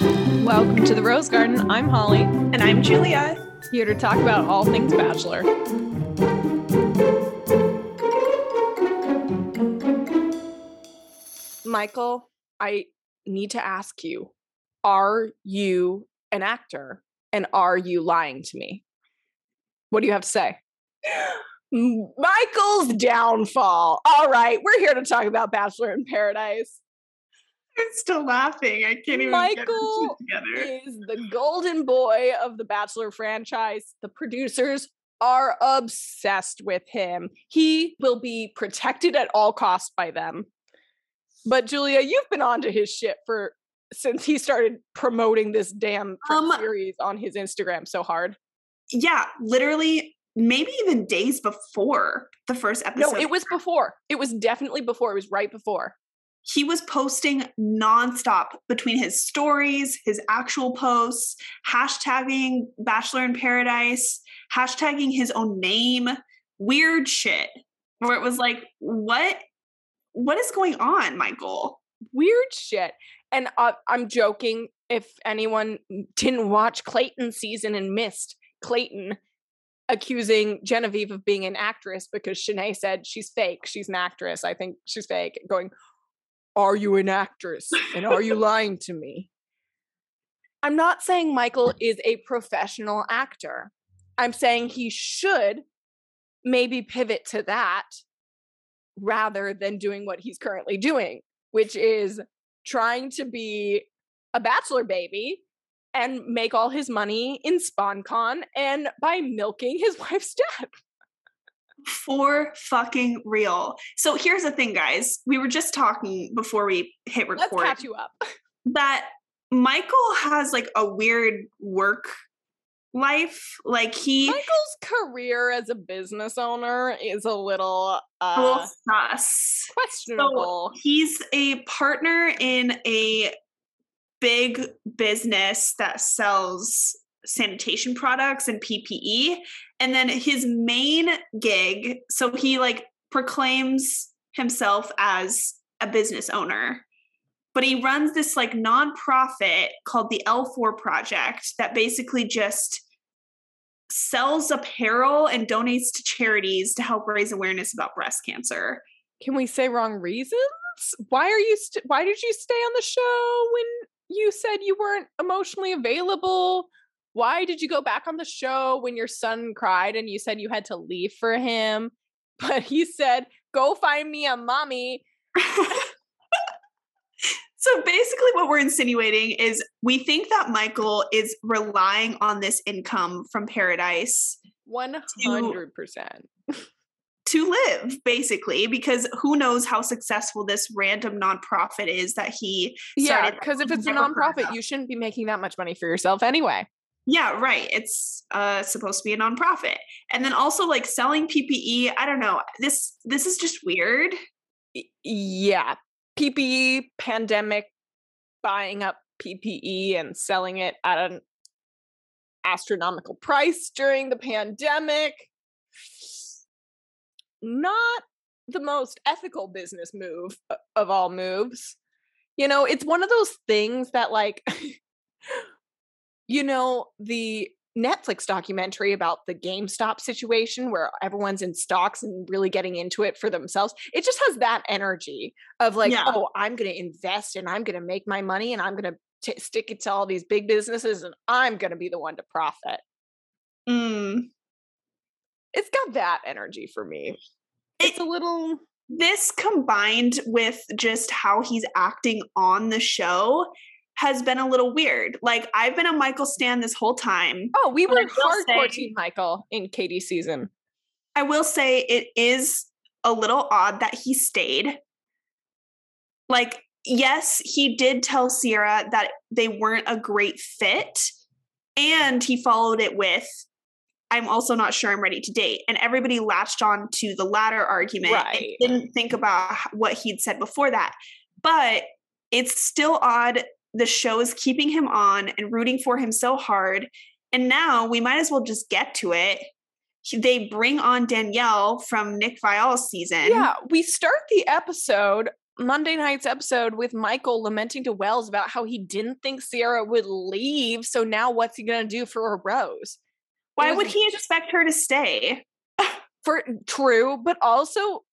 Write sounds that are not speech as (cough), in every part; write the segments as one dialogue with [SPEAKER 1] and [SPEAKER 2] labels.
[SPEAKER 1] Welcome to the Rose Garden. I'm Holly,
[SPEAKER 2] And I'm Julia.
[SPEAKER 1] here to talk about all things Bachelor. Michael, I need to ask you are you an actor and are you lying to me? What do you have to say? (gasps) Michael's downfall. All right, we're here to talk about Bachelor in Paradise.
[SPEAKER 2] I'm still laughing. I can't even
[SPEAKER 1] Michael is the golden boy of the Bachelor franchise. The producers are obsessed with him. He will be protected at all costs by them. But Julia, you've been onto his shit for since he started promoting this damn
[SPEAKER 2] Um,
[SPEAKER 1] series on his Instagram so hard.
[SPEAKER 2] Yeah, literally, maybe even days before the first episode.
[SPEAKER 1] No, it was before. It was definitely before. It was right before.
[SPEAKER 2] He was posting nonstop between his stories, his actual posts, hashtagging Bachelor in Paradise, hashtagging his own name, weird shit. Where it was like, what what is going on, Michael?
[SPEAKER 1] weird shit. And uh, I'm joking. If anyone didn't watch Clayton season and missed Clayton accusing Genevieve of being an actress because Shanae said she's fake, she's an actress. I think she's fake. Going, are you an actress? And are you (laughs) lying to me? I'm not saying Michael is a professional actor. I'm saying he should maybe pivot to that rather than doing what he's currently doing, which is trying to be a bachelor baby and make all his money in sponcon and by milking his (laughs) wife's debt.
[SPEAKER 2] For fucking real. So here's the thing, guys. We were just talking before we hit record.
[SPEAKER 1] Let's catch you up. (laughs)
[SPEAKER 2] that Michael has like a weird work life. Like he
[SPEAKER 1] Michael's career as a business owner is a little
[SPEAKER 2] a
[SPEAKER 1] uh,
[SPEAKER 2] little sus.
[SPEAKER 1] questionable.
[SPEAKER 2] So he's a partner in a big business that sells sanitation products and PPE. And then his main gig, so he like proclaims himself as a business owner. But he runs this like nonprofit called the L4 Project that basically just sells apparel and donates to charities to help raise awareness about breast cancer.
[SPEAKER 1] Can we say wrong reasons? Why are you? St- why did you stay on the show when you said you weren't emotionally available? Why did you go back on the show when your son cried and you said you had to leave for him? (laughs) But he said, "Go find me a mommy." (laughs)
[SPEAKER 2] so basically, what we're insinuating is we think that Michael is relying on this income from Paradise
[SPEAKER 1] One hundred percent.
[SPEAKER 2] to live, basically, because who knows how successful this random nonprofit is that he
[SPEAKER 1] Yeah,
[SPEAKER 2] started.
[SPEAKER 1] because if it's a nonprofit, you shouldn't be making that much money for yourself anyway.
[SPEAKER 2] Yeah, right. It's uh supposed to be a nonprofit. And then also like selling PPE, I don't know. This this is just weird.
[SPEAKER 1] Yeah, PPE pandemic, buying up PPE and selling it at an astronomical price during the pandemic. Not the most ethical business move of all moves. You know, it's one of those things that, like, (laughs) you know, the Netflix documentary about the GameStop situation where everyone's in stocks and really getting into it for themselves. It just has that energy of like,
[SPEAKER 2] Yeah.
[SPEAKER 1] oh, I'm going to invest and I'm going to make my money and I'm going to stick it to all these big businesses and I'm going to be the one to profit.
[SPEAKER 2] Mm.
[SPEAKER 1] It's got that energy for me. It's a little
[SPEAKER 2] this combined with just how he's acting on the show has been a little weird. Like I've been a Michael Stan this whole time.
[SPEAKER 1] Oh, we were hardcore team Michael in Katie's season.
[SPEAKER 2] I will say it is a little odd that he stayed. Like, yes, he did tell Sierra that they weren't a great fit, and he followed it with, I'm also not sure I'm ready to date. And everybody latched on to the latter argument
[SPEAKER 1] Right.
[SPEAKER 2] and didn't think about what he'd said before that. But it's still odd. The show is keeping him on and rooting for him so hard. And now we might as well just get to it. They bring on Danielle from Nick Viall's season.
[SPEAKER 1] Yeah, we start the episode Monday night's episode with Michael lamenting to Wells about how he didn't think Sierra would leave. So now what's he going to do for a rose?
[SPEAKER 2] Why would he expect her to stay? (laughs)
[SPEAKER 1] For true, but also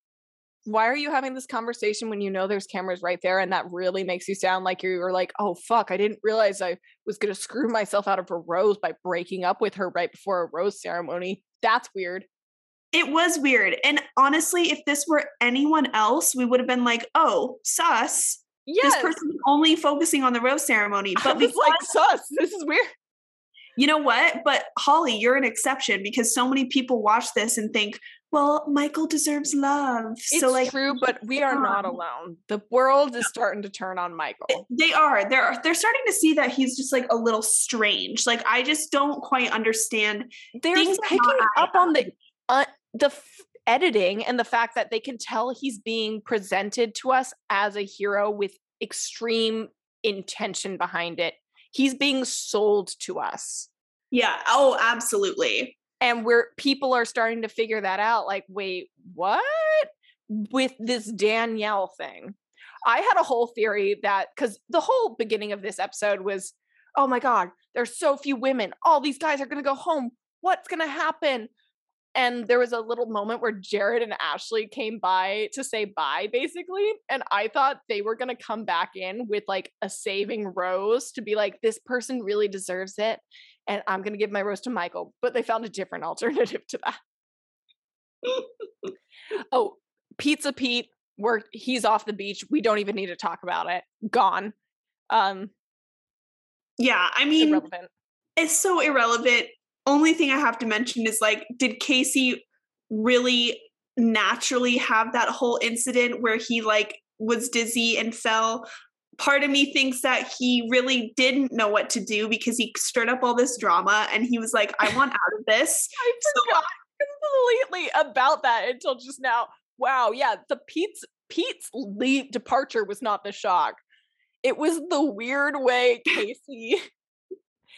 [SPEAKER 1] why are you having this conversation when you know there's cameras right there and that really makes you sound like you were like oh fuck i didn't realize i was going to screw myself out of a rose by breaking up with her right before a rose ceremony. That's weird.
[SPEAKER 2] It was weird and honestly if this were anyone else we would have been like oh sus. Yes. this person's only focusing on the rose ceremony (laughs)
[SPEAKER 1] but because, like sus this is weird.
[SPEAKER 2] You know what? But holly you're an exception because so many people watch this and think well, Michael deserves love.
[SPEAKER 1] It's so like true, but we are not alone. The world is starting to turn on Michael.
[SPEAKER 2] They are. They're they're starting to see that he's just like a little strange. Like I just don't quite understand.
[SPEAKER 1] They're picking up on the uh, the f- editing and the fact that they can tell he's being presented to us as a hero with extreme intention behind it. He's being sold to us.
[SPEAKER 2] Yeah. Oh, absolutely
[SPEAKER 1] and where people are starting to figure that out like wait what? with this danielle thing. I had a whole theory that because the whole beginning of this episode was oh my god there's so few women. All these guys are going to go home. What's going to happen? And there was a little moment where jared and ashley came by to say bye basically and i thought they were going to come back in with like a saving rose to be like this person really deserves it and I'm going to give my rose to Michael. But they found a different alternative to that. oh, Pizza Pete, worked. he's off the beach. We don't even need to talk about it. Gone. Um,
[SPEAKER 2] yeah, I mean, irrelevant. it's so irrelevant. Only thing I have to mention is like, did Casey really naturally have that whole incident where he like was dizzy and fell part of me thinks that he really didn't know what to do because he stirred up all this drama and he was like, I want out of this. (laughs)
[SPEAKER 1] I forgot so, completely about that until just now. Wow, yeah, the Pete's Pete's leave departure was not the shock. It was the weird way (laughs) Casey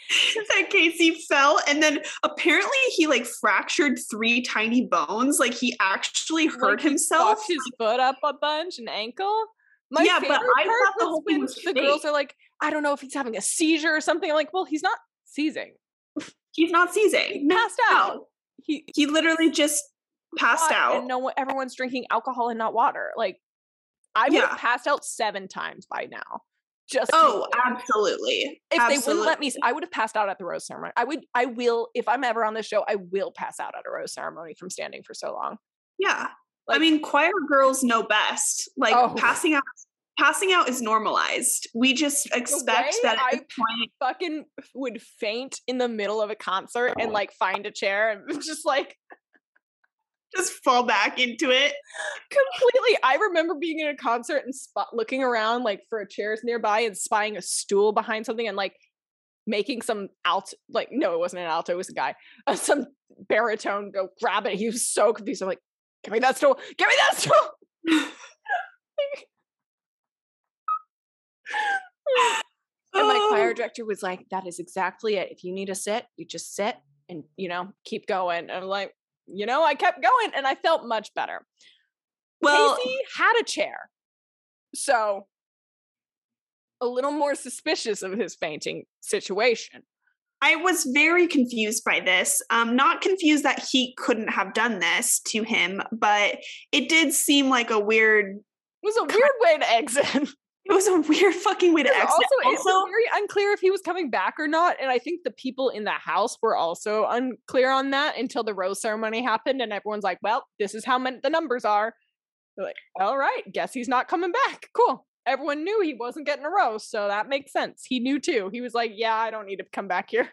[SPEAKER 1] (laughs)
[SPEAKER 2] that Casey fell and then apparently he like fractured three tiny bones. Like he actually hurt like himself.
[SPEAKER 1] his foot up a bunch, an ankle.
[SPEAKER 2] My yeah, but I thought the whole thing was
[SPEAKER 1] the fake. girls are like, I don't know if he's having a seizure or something. I'm like, well, he's not seizing.
[SPEAKER 2] He's not seizing.
[SPEAKER 1] He passed out.
[SPEAKER 2] He he literally just passed out.
[SPEAKER 1] And no one, everyone's drinking alcohol and not water. Like, I would yeah. have passed out seven times by now. Just
[SPEAKER 2] oh, absolutely.
[SPEAKER 1] If
[SPEAKER 2] absolutely.
[SPEAKER 1] they wouldn't let me, I would have passed out at the rose ceremony. I would. I will. If I'm ever on this show, I will pass out at a rose ceremony from standing for so long.
[SPEAKER 2] Yeah, like, I mean, choir girls know best. Like oh. passing out passing out is normalized. We just expect that
[SPEAKER 1] I point, fucking would faint in the middle of a concert and like find a chair and (laughs) just like
[SPEAKER 2] just fall back into it
[SPEAKER 1] completely. I remember being in a concert and spot looking around like for chairs nearby and spying a stool behind something and like making some alto like no it wasn't an alto it was a guy uh, some baritone go grab it he was so confused i'm like give me that stool give me that stool and my choir (laughs) director was like, that is exactly it. If you need to sit, you just sit and, you know, keep going. And I'm like, you know, I kept going and I felt much better. Well, Casey had a chair. So a little more suspicious of his fainting situation.
[SPEAKER 2] I was very confused by this. Um, not confused that he couldn't have done this to him, but it did seem like a weird.
[SPEAKER 1] It was a weird way to exit. (laughs)
[SPEAKER 2] It was a weird fucking way to exit.
[SPEAKER 1] Also, also very unclear if he was coming back or not. And I think the people in the house were also unclear on that until the rose ceremony happened, and everyone's like, "Well, this is how many the numbers are." They're like, "All right, guess he's not coming back." Cool. Everyone knew he wasn't getting a rose, so that makes sense. He knew too. He was like, "Yeah, I don't need to come back here."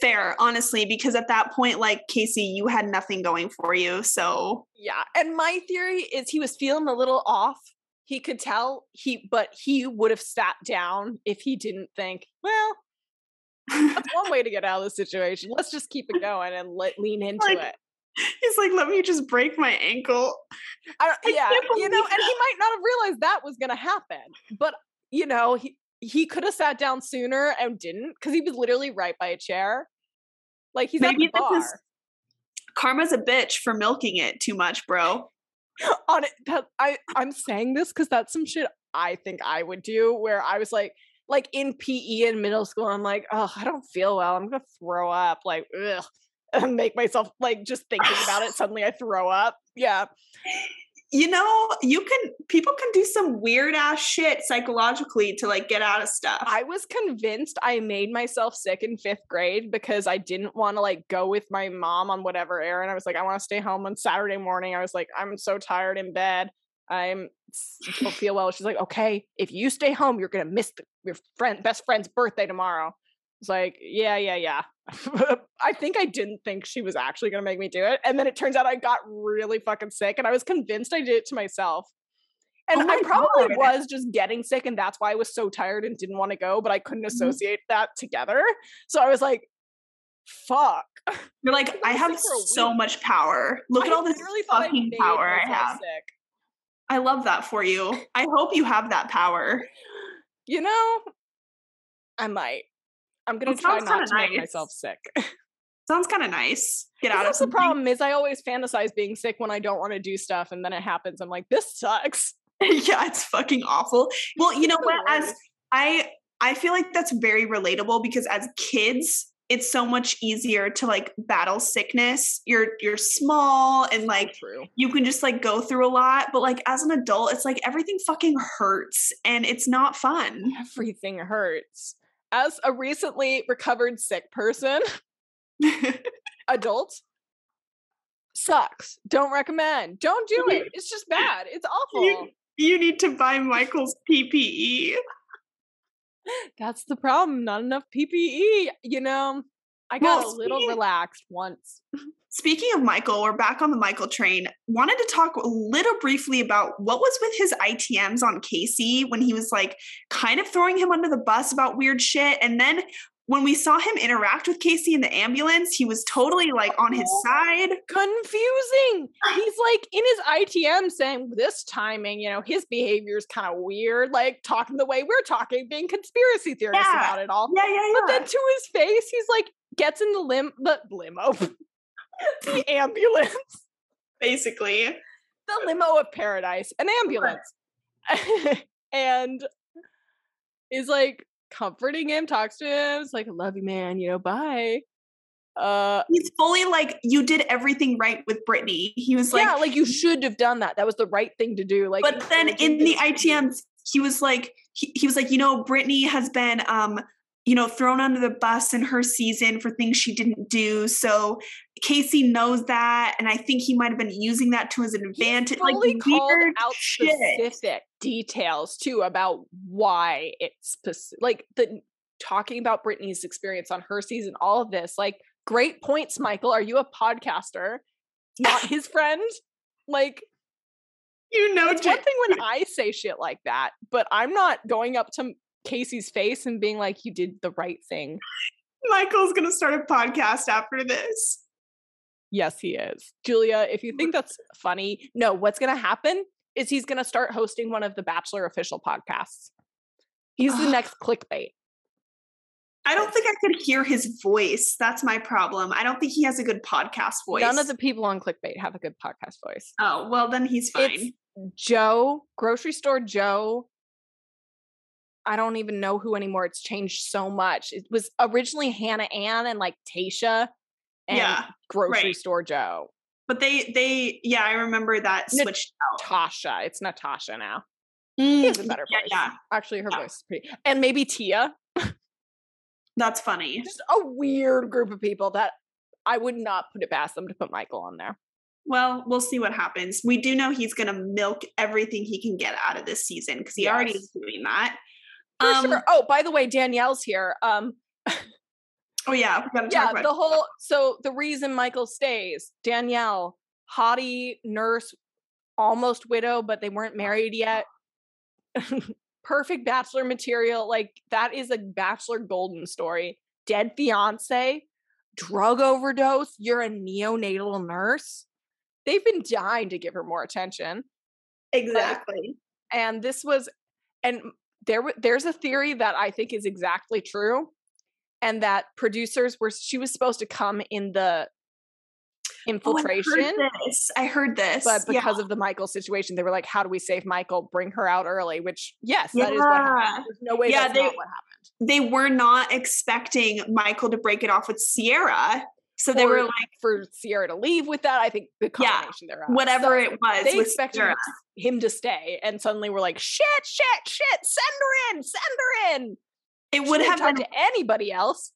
[SPEAKER 2] Fair, honestly, because at that point, like Casey, you had nothing going for you. So
[SPEAKER 1] yeah, and my theory is he was feeling a little off he could tell he but he would have sat down if he didn't think well that's one (laughs) way to get out of the situation let's just keep it going and let lean into
[SPEAKER 2] like,
[SPEAKER 1] it
[SPEAKER 2] he's like let me just break my ankle
[SPEAKER 1] I, yeah you know and he might not have realized that was going to happen but you know he he could have sat down sooner and didn't because he was literally right by a chair like he's Maybe at the bar.
[SPEAKER 2] karma's a bitch for milking it too much bro
[SPEAKER 1] on it that I I'm saying this because that's some shit I think I would do where I was like like in PE in middle school, I'm like, oh, I don't feel well. I'm gonna throw up. Like, ugh. And (laughs) make myself like just thinking about it. (laughs) Suddenly I throw up. Yeah.
[SPEAKER 2] You know, you can people can do some weird ass shit psychologically to like get out of stuff.
[SPEAKER 1] I was convinced I made myself sick in fifth grade because I didn't want to like go with my mom on whatever errand. I was like, I want to stay home on Saturday morning. I was like, I'm so tired in bed. I'm don't feel well. She's like, okay, if you stay home, you're gonna miss the, your friend best friend's birthday tomorrow. It's like, yeah, yeah, yeah. (laughs) I think I didn't think she was actually gonna make me do it, and then it turns out I got really fucking sick, and I was convinced I did it to myself. And
[SPEAKER 2] Oh my
[SPEAKER 1] I probably
[SPEAKER 2] God.
[SPEAKER 1] was just getting sick, and that's why I was so tired and didn't want to go, but I couldn't
[SPEAKER 2] Mhm.
[SPEAKER 1] associate that together. So I was like, fuck.
[SPEAKER 2] You're (laughs) like,
[SPEAKER 1] I
[SPEAKER 2] I have
[SPEAKER 1] sick for a
[SPEAKER 2] so much power. Look at all this
[SPEAKER 1] thought I
[SPEAKER 2] fucking power I have.
[SPEAKER 1] Sick.
[SPEAKER 2] I love that for you. I hope you have that power.
[SPEAKER 1] You know, I might. I'm gonna try not to make myself sick.
[SPEAKER 2] Sounds kind of nice. Get out of
[SPEAKER 1] the problem is I always fantasize being sick when I don't want to do stuff, and then it happens. I'm like, this sucks. (laughs)
[SPEAKER 2] yeah, it's fucking awful. Well, you know what? As. I I feel like that's very relatable because as kids, it's so much easier to like battle sickness. You're you're small and like
[SPEAKER 1] true.
[SPEAKER 2] you can just like go through a lot, but like as an adult, it's like everything fucking hurts and it's not fun.
[SPEAKER 1] Everything hurts. As a recently recovered sick person, adult, sucks. Don't recommend. Don't do it. It's just bad. It's (laughs) awful.
[SPEAKER 2] you, you need to buy Michael's. PPE.
[SPEAKER 1] That's the problem. Not enough PPE. You know, I got
[SPEAKER 2] Well,
[SPEAKER 1] a little relaxed once.
[SPEAKER 2] Speaking of Michael, we're back on the Michael train. Wanted to talk a little briefly about what was with his ITMs on Casey when he was like kind of throwing him under the bus about weird shit. And then when we saw him interact with Casey in the ambulance, he was totally like on his
[SPEAKER 1] Oh.
[SPEAKER 2] side.
[SPEAKER 1] confusing. (sighs) He's like in his ITM saying this timing, you know, his behavior is kind of weird, like talking the way we're talking, being conspiracy theorists
[SPEAKER 2] Yeah.
[SPEAKER 1] about it all.
[SPEAKER 2] Yeah, yeah, yeah,
[SPEAKER 1] But then to his face, he's like gets in the lim the limo, (laughs) (laughs) the ambulance,
[SPEAKER 2] Basically.
[SPEAKER 1] the limo of paradise, an ambulance, (laughs) and is like comforting him, talks to him, it's like, I love you, man, you know, bye. Uh
[SPEAKER 2] He's fully like, you did everything right with Brittany. He was like,
[SPEAKER 1] yeah, like you should have done that. That was the right thing to do. Like,
[SPEAKER 2] but then in the. ITMs, he was like, he, he was like, you know, Brittany has been, um, you know, thrown under the bus in her season for things she didn't do. So Casey knows that, and I think he might have been using that to his
[SPEAKER 1] He
[SPEAKER 2] advantage. like
[SPEAKER 1] called
[SPEAKER 2] weird
[SPEAKER 1] out
[SPEAKER 2] shit.
[SPEAKER 1] specific details too about why it's speci- like the talking about Brittany's experience on her season. All of this, like, great points, Michael. Are you a podcaster? Not (laughs) his friend. Like,
[SPEAKER 2] You know,
[SPEAKER 1] it's one thing when I say shit like that, but I'm not going up to Casey's face and being like, "You did the right thing."
[SPEAKER 2] Michael's gonna start a podcast after this.
[SPEAKER 1] Yes, he is. Julia, if you think that's funny, no, what's going to happen is he's going to start hosting one of the Bachelor official podcasts. He's the next clickbait.
[SPEAKER 2] I don't think I could hear his voice. That's my problem. I don't think he has a good podcast voice.
[SPEAKER 1] None of the people on clickbait have a good podcast voice.
[SPEAKER 2] Oh well, then he's fine.
[SPEAKER 1] It's Joe, grocery store Joe. I don't even know who anymore. It's changed so much. It was originally Hannah Ann and like Tasha and
[SPEAKER 2] Yeah,
[SPEAKER 1] grocery
[SPEAKER 2] right.
[SPEAKER 1] store Joe.
[SPEAKER 2] but they they yeah, I remember that switched out.
[SPEAKER 1] Tasha. It's Natasha now. He has a mm, better
[SPEAKER 2] yeah,
[SPEAKER 1] voice.
[SPEAKER 2] yeah,
[SPEAKER 1] Actually, her
[SPEAKER 2] Yeah.
[SPEAKER 1] voice is pretty. And maybe Tia.
[SPEAKER 2] that's funny.
[SPEAKER 1] just a weird group of people that I would not put it past them to put Michael on there.
[SPEAKER 2] Well, we'll see what happens. We do know he's going to milk everything he can get out of this season because he already is doing that.
[SPEAKER 1] For
[SPEAKER 2] Um,
[SPEAKER 1] sure. Oh, by the way, Danielle's here. Um,
[SPEAKER 2] Oh yeah, we got to talk
[SPEAKER 1] yeah, the whole. So the reason Michael stays, Danielle, hottie nurse, almost widow, but they weren't married yet. (laughs) Perfect bachelor material. Like that is a bachelor golden story. Dead fiance, drug overdose. You're a neonatal nurse. They've been dying to give her more attention.
[SPEAKER 2] exactly.
[SPEAKER 1] and this was and there there's a theory that i think is exactly true and that producers were she was supposed to come in the infiltration.
[SPEAKER 2] Oh, I heard this. I heard this.
[SPEAKER 1] But because
[SPEAKER 2] yeah.
[SPEAKER 1] of the Michael situation, they were like, "How do we save Michael? Bring her out early." Which, yes,
[SPEAKER 2] yeah.
[SPEAKER 1] that is what happened. There's no way
[SPEAKER 2] Yeah,
[SPEAKER 1] that's
[SPEAKER 2] they-
[SPEAKER 1] not what happened.
[SPEAKER 2] they were not expecting Michael to break it off with Sierra. So they were like,
[SPEAKER 1] for Sierra to leave with that. I think the
[SPEAKER 2] Yeah,
[SPEAKER 1] combination thereof.
[SPEAKER 2] whatever
[SPEAKER 1] So
[SPEAKER 2] it was.
[SPEAKER 1] they expected
[SPEAKER 2] Sierra.
[SPEAKER 1] him to stay, and suddenly we're like, "Shit, shit, shit! Send her in! Send her in!"
[SPEAKER 2] It
[SPEAKER 1] She
[SPEAKER 2] would have been
[SPEAKER 1] to anybody else.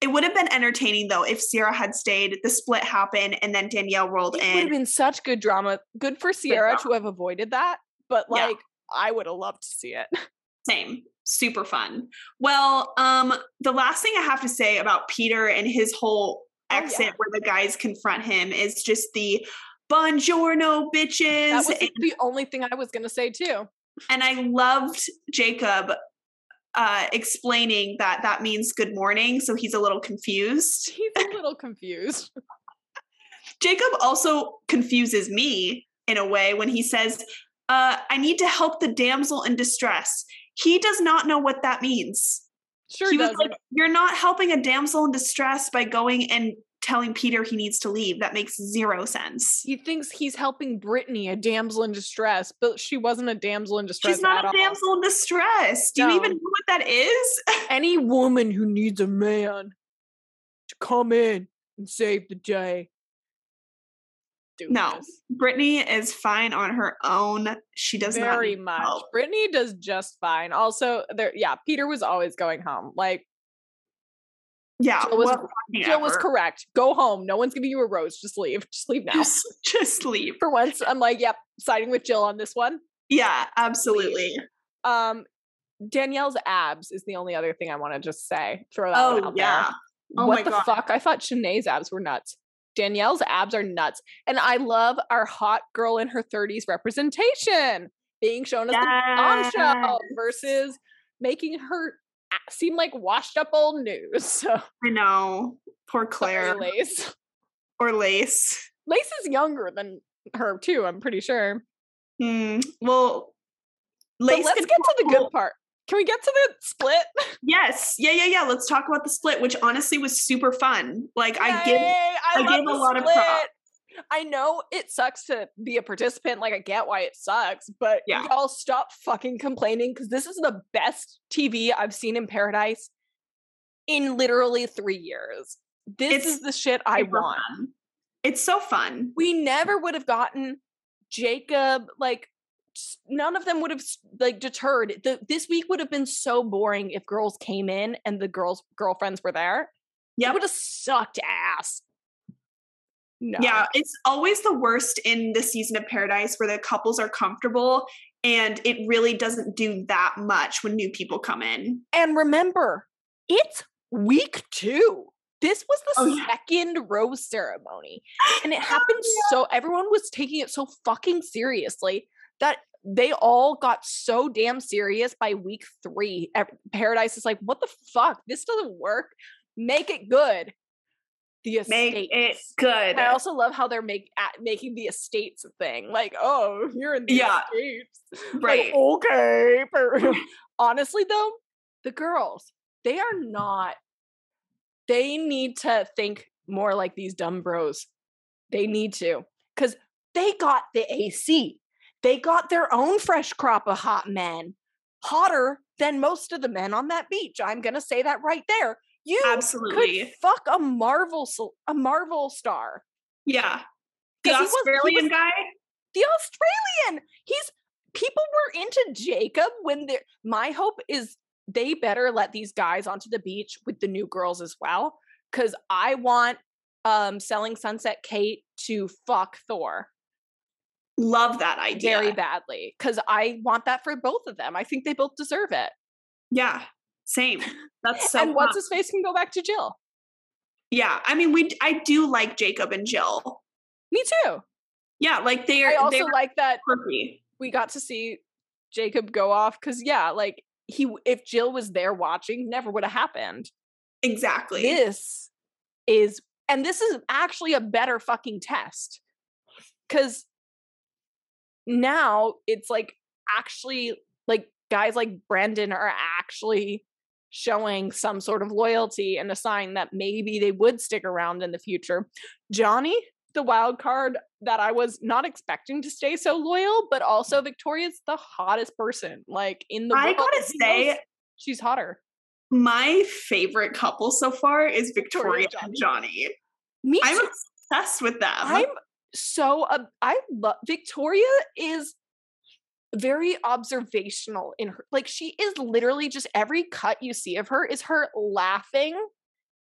[SPEAKER 2] it would have been entertaining though if Sierra had stayed, the split happened, and then Danielle rolled in.
[SPEAKER 1] It would have been such good drama. Good for Sierra
[SPEAKER 2] drama.
[SPEAKER 1] to have avoided that, but
[SPEAKER 2] Yeah.
[SPEAKER 1] like I would have loved to see it. (laughs)
[SPEAKER 2] Same. Super fun. Well, um, the last thing I have to say about Peter and his whole
[SPEAKER 1] Oh, yeah.
[SPEAKER 2] where the guys confront him is just the Buongiorno bitches.
[SPEAKER 1] That was
[SPEAKER 2] and,
[SPEAKER 1] the only thing I was gonna say too.
[SPEAKER 2] and I loved Jacob uh explaining that that means good morning, so he's a little confused.
[SPEAKER 1] He's a little confused. (laughs)
[SPEAKER 2] Jacob also confuses me in a way when he says, uh, I need to help the damsel in distress. He does not know what that means.
[SPEAKER 1] Sure
[SPEAKER 2] he was
[SPEAKER 1] doesn't.
[SPEAKER 2] like, You're not helping a damsel in distress by going and telling Peter he needs to leave. That makes zero sense.
[SPEAKER 1] he thinks he's helping Brittany, a damsel in distress, but she wasn't a damsel in distress.
[SPEAKER 2] She's not a
[SPEAKER 1] all.
[SPEAKER 2] damsel in distress. Do you even know what that is? (laughs)
[SPEAKER 1] Any woman who needs a man to come in and save the day.
[SPEAKER 2] No. Brittany is fine on her own. She does
[SPEAKER 1] very
[SPEAKER 2] need
[SPEAKER 1] much.
[SPEAKER 2] help.
[SPEAKER 1] Brittany does just fine. Also, there, yeah, Peter was always going home. Like
[SPEAKER 2] Yeah,
[SPEAKER 1] Jill was,
[SPEAKER 2] fucking
[SPEAKER 1] Jill was correct. Go home. No one's giving you a rose. Just leave. (laughs) Just leave now.
[SPEAKER 2] Just, just leave.
[SPEAKER 1] For once, I'm like, yep, siding with Jill on this one.
[SPEAKER 2] Yeah, absolutely.
[SPEAKER 1] Um, Danielle's abs is the only other thing I want to just say. Throw that
[SPEAKER 2] Oh
[SPEAKER 1] out
[SPEAKER 2] yeah.
[SPEAKER 1] there.
[SPEAKER 2] Oh
[SPEAKER 1] what the
[SPEAKER 2] God.
[SPEAKER 1] fuck? I thought Shanae's abs were nuts. Danielle's abs are nuts. And I love our hot girl in her 30s representation being shown as the bombshell versus making her seem like washed up old news. (laughs) So
[SPEAKER 2] I know. Poor
[SPEAKER 1] Claire
[SPEAKER 2] Claire
[SPEAKER 1] Lace.
[SPEAKER 2] or Lace.
[SPEAKER 1] Lace is younger than her too, I'm pretty sure.
[SPEAKER 2] Hmm. Well, Lace.
[SPEAKER 1] let's get to the good part. Can we get to the split? (laughs)
[SPEAKER 2] Yes. Yeah. Yeah. Yeah. Let's talk about the split, which honestly was super fun. Like I give.
[SPEAKER 1] I,
[SPEAKER 2] I give a lot of
[SPEAKER 1] split.
[SPEAKER 2] props.
[SPEAKER 1] I know it sucks to be a participant. Like I get why it sucks, but
[SPEAKER 2] Yeah.
[SPEAKER 1] y'all stop fucking complaining because this is the best TV I've seen in Paradise in literally three years. This
[SPEAKER 2] It's
[SPEAKER 1] is the shit I want.
[SPEAKER 2] fun. It's so fun.
[SPEAKER 1] We never would have gotten Jacob. Like none of them would have like deterred. The, this week would have been so boring if girls came in and the girls' girlfriends were there. Yeah.
[SPEAKER 2] It
[SPEAKER 1] would have sucked ass. No.
[SPEAKER 2] Yeah, it's always the worst in the season of Paradise where the couples are comfortable and it really doesn't do that much when new people come in.
[SPEAKER 1] And remember, it's week two. This was the
[SPEAKER 2] Oh, yeah.
[SPEAKER 1] second rose ceremony. And it (gasps) happened so, everyone was taking it so fucking seriously that they all got so damn serious by week three. Paradise is like, what the fuck? This doesn't work. Make it good. The
[SPEAKER 2] Make it good.
[SPEAKER 1] I also love how they're make, at, making the estates a thing. Like, oh, you're in the
[SPEAKER 2] Yeah.
[SPEAKER 1] estates. Like,
[SPEAKER 2] Right.
[SPEAKER 1] okay. per- (laughs) Honestly, though, the girls, they are not, they need to think more like these dumb bros. They need to. Because they got the AC. They got their own fresh crop of hot men, hotter than most of the men on that beach. I'm going to say that right there. You
[SPEAKER 2] Absolutely.
[SPEAKER 1] could fuck a Marvel, a Marvel star.
[SPEAKER 2] Yeah. the
[SPEAKER 1] he was-
[SPEAKER 2] Australian
[SPEAKER 1] was-
[SPEAKER 2] guy?
[SPEAKER 1] the Australian. He's people were into Jacob when they my hope is they better let these guys onto the beach with the new girls as well. Cause I want um selling sunset Kate to fuck Thor
[SPEAKER 2] Love that idea.
[SPEAKER 1] very badly. Cause I want that for both of them. I think they both deserve it.
[SPEAKER 2] Yeah. Same. That's so
[SPEAKER 1] and what's
[SPEAKER 2] fun.
[SPEAKER 1] his face can go back to Jill.
[SPEAKER 2] Yeah. I mean, we I do like Jacob and Jill.
[SPEAKER 1] Me too.
[SPEAKER 2] Yeah, like they're
[SPEAKER 1] I also like that
[SPEAKER 2] quirky.
[SPEAKER 1] we got to see Jacob go off because yeah, like he if Jill was there watching, never would have happened.
[SPEAKER 2] Exactly.
[SPEAKER 1] this is and this is actually a better fucking test because now it's like actually like guys like Brandon are actually showing some sort of loyalty and a sign that maybe they would stick around in the future johnny the wild card that I was not expecting to stay so loyal, but also Victoria's the hottest person like in the
[SPEAKER 2] I
[SPEAKER 1] world.
[SPEAKER 2] gotta say,
[SPEAKER 1] she's hotter.
[SPEAKER 2] my favorite couple so far is Victoria,
[SPEAKER 1] Victoria
[SPEAKER 2] and Johnny.
[SPEAKER 1] Me
[SPEAKER 2] I'm obsessed with them.
[SPEAKER 1] I'm so uh, I love Victoria is very observational in her like she is literally just every cut you see of her is her laughing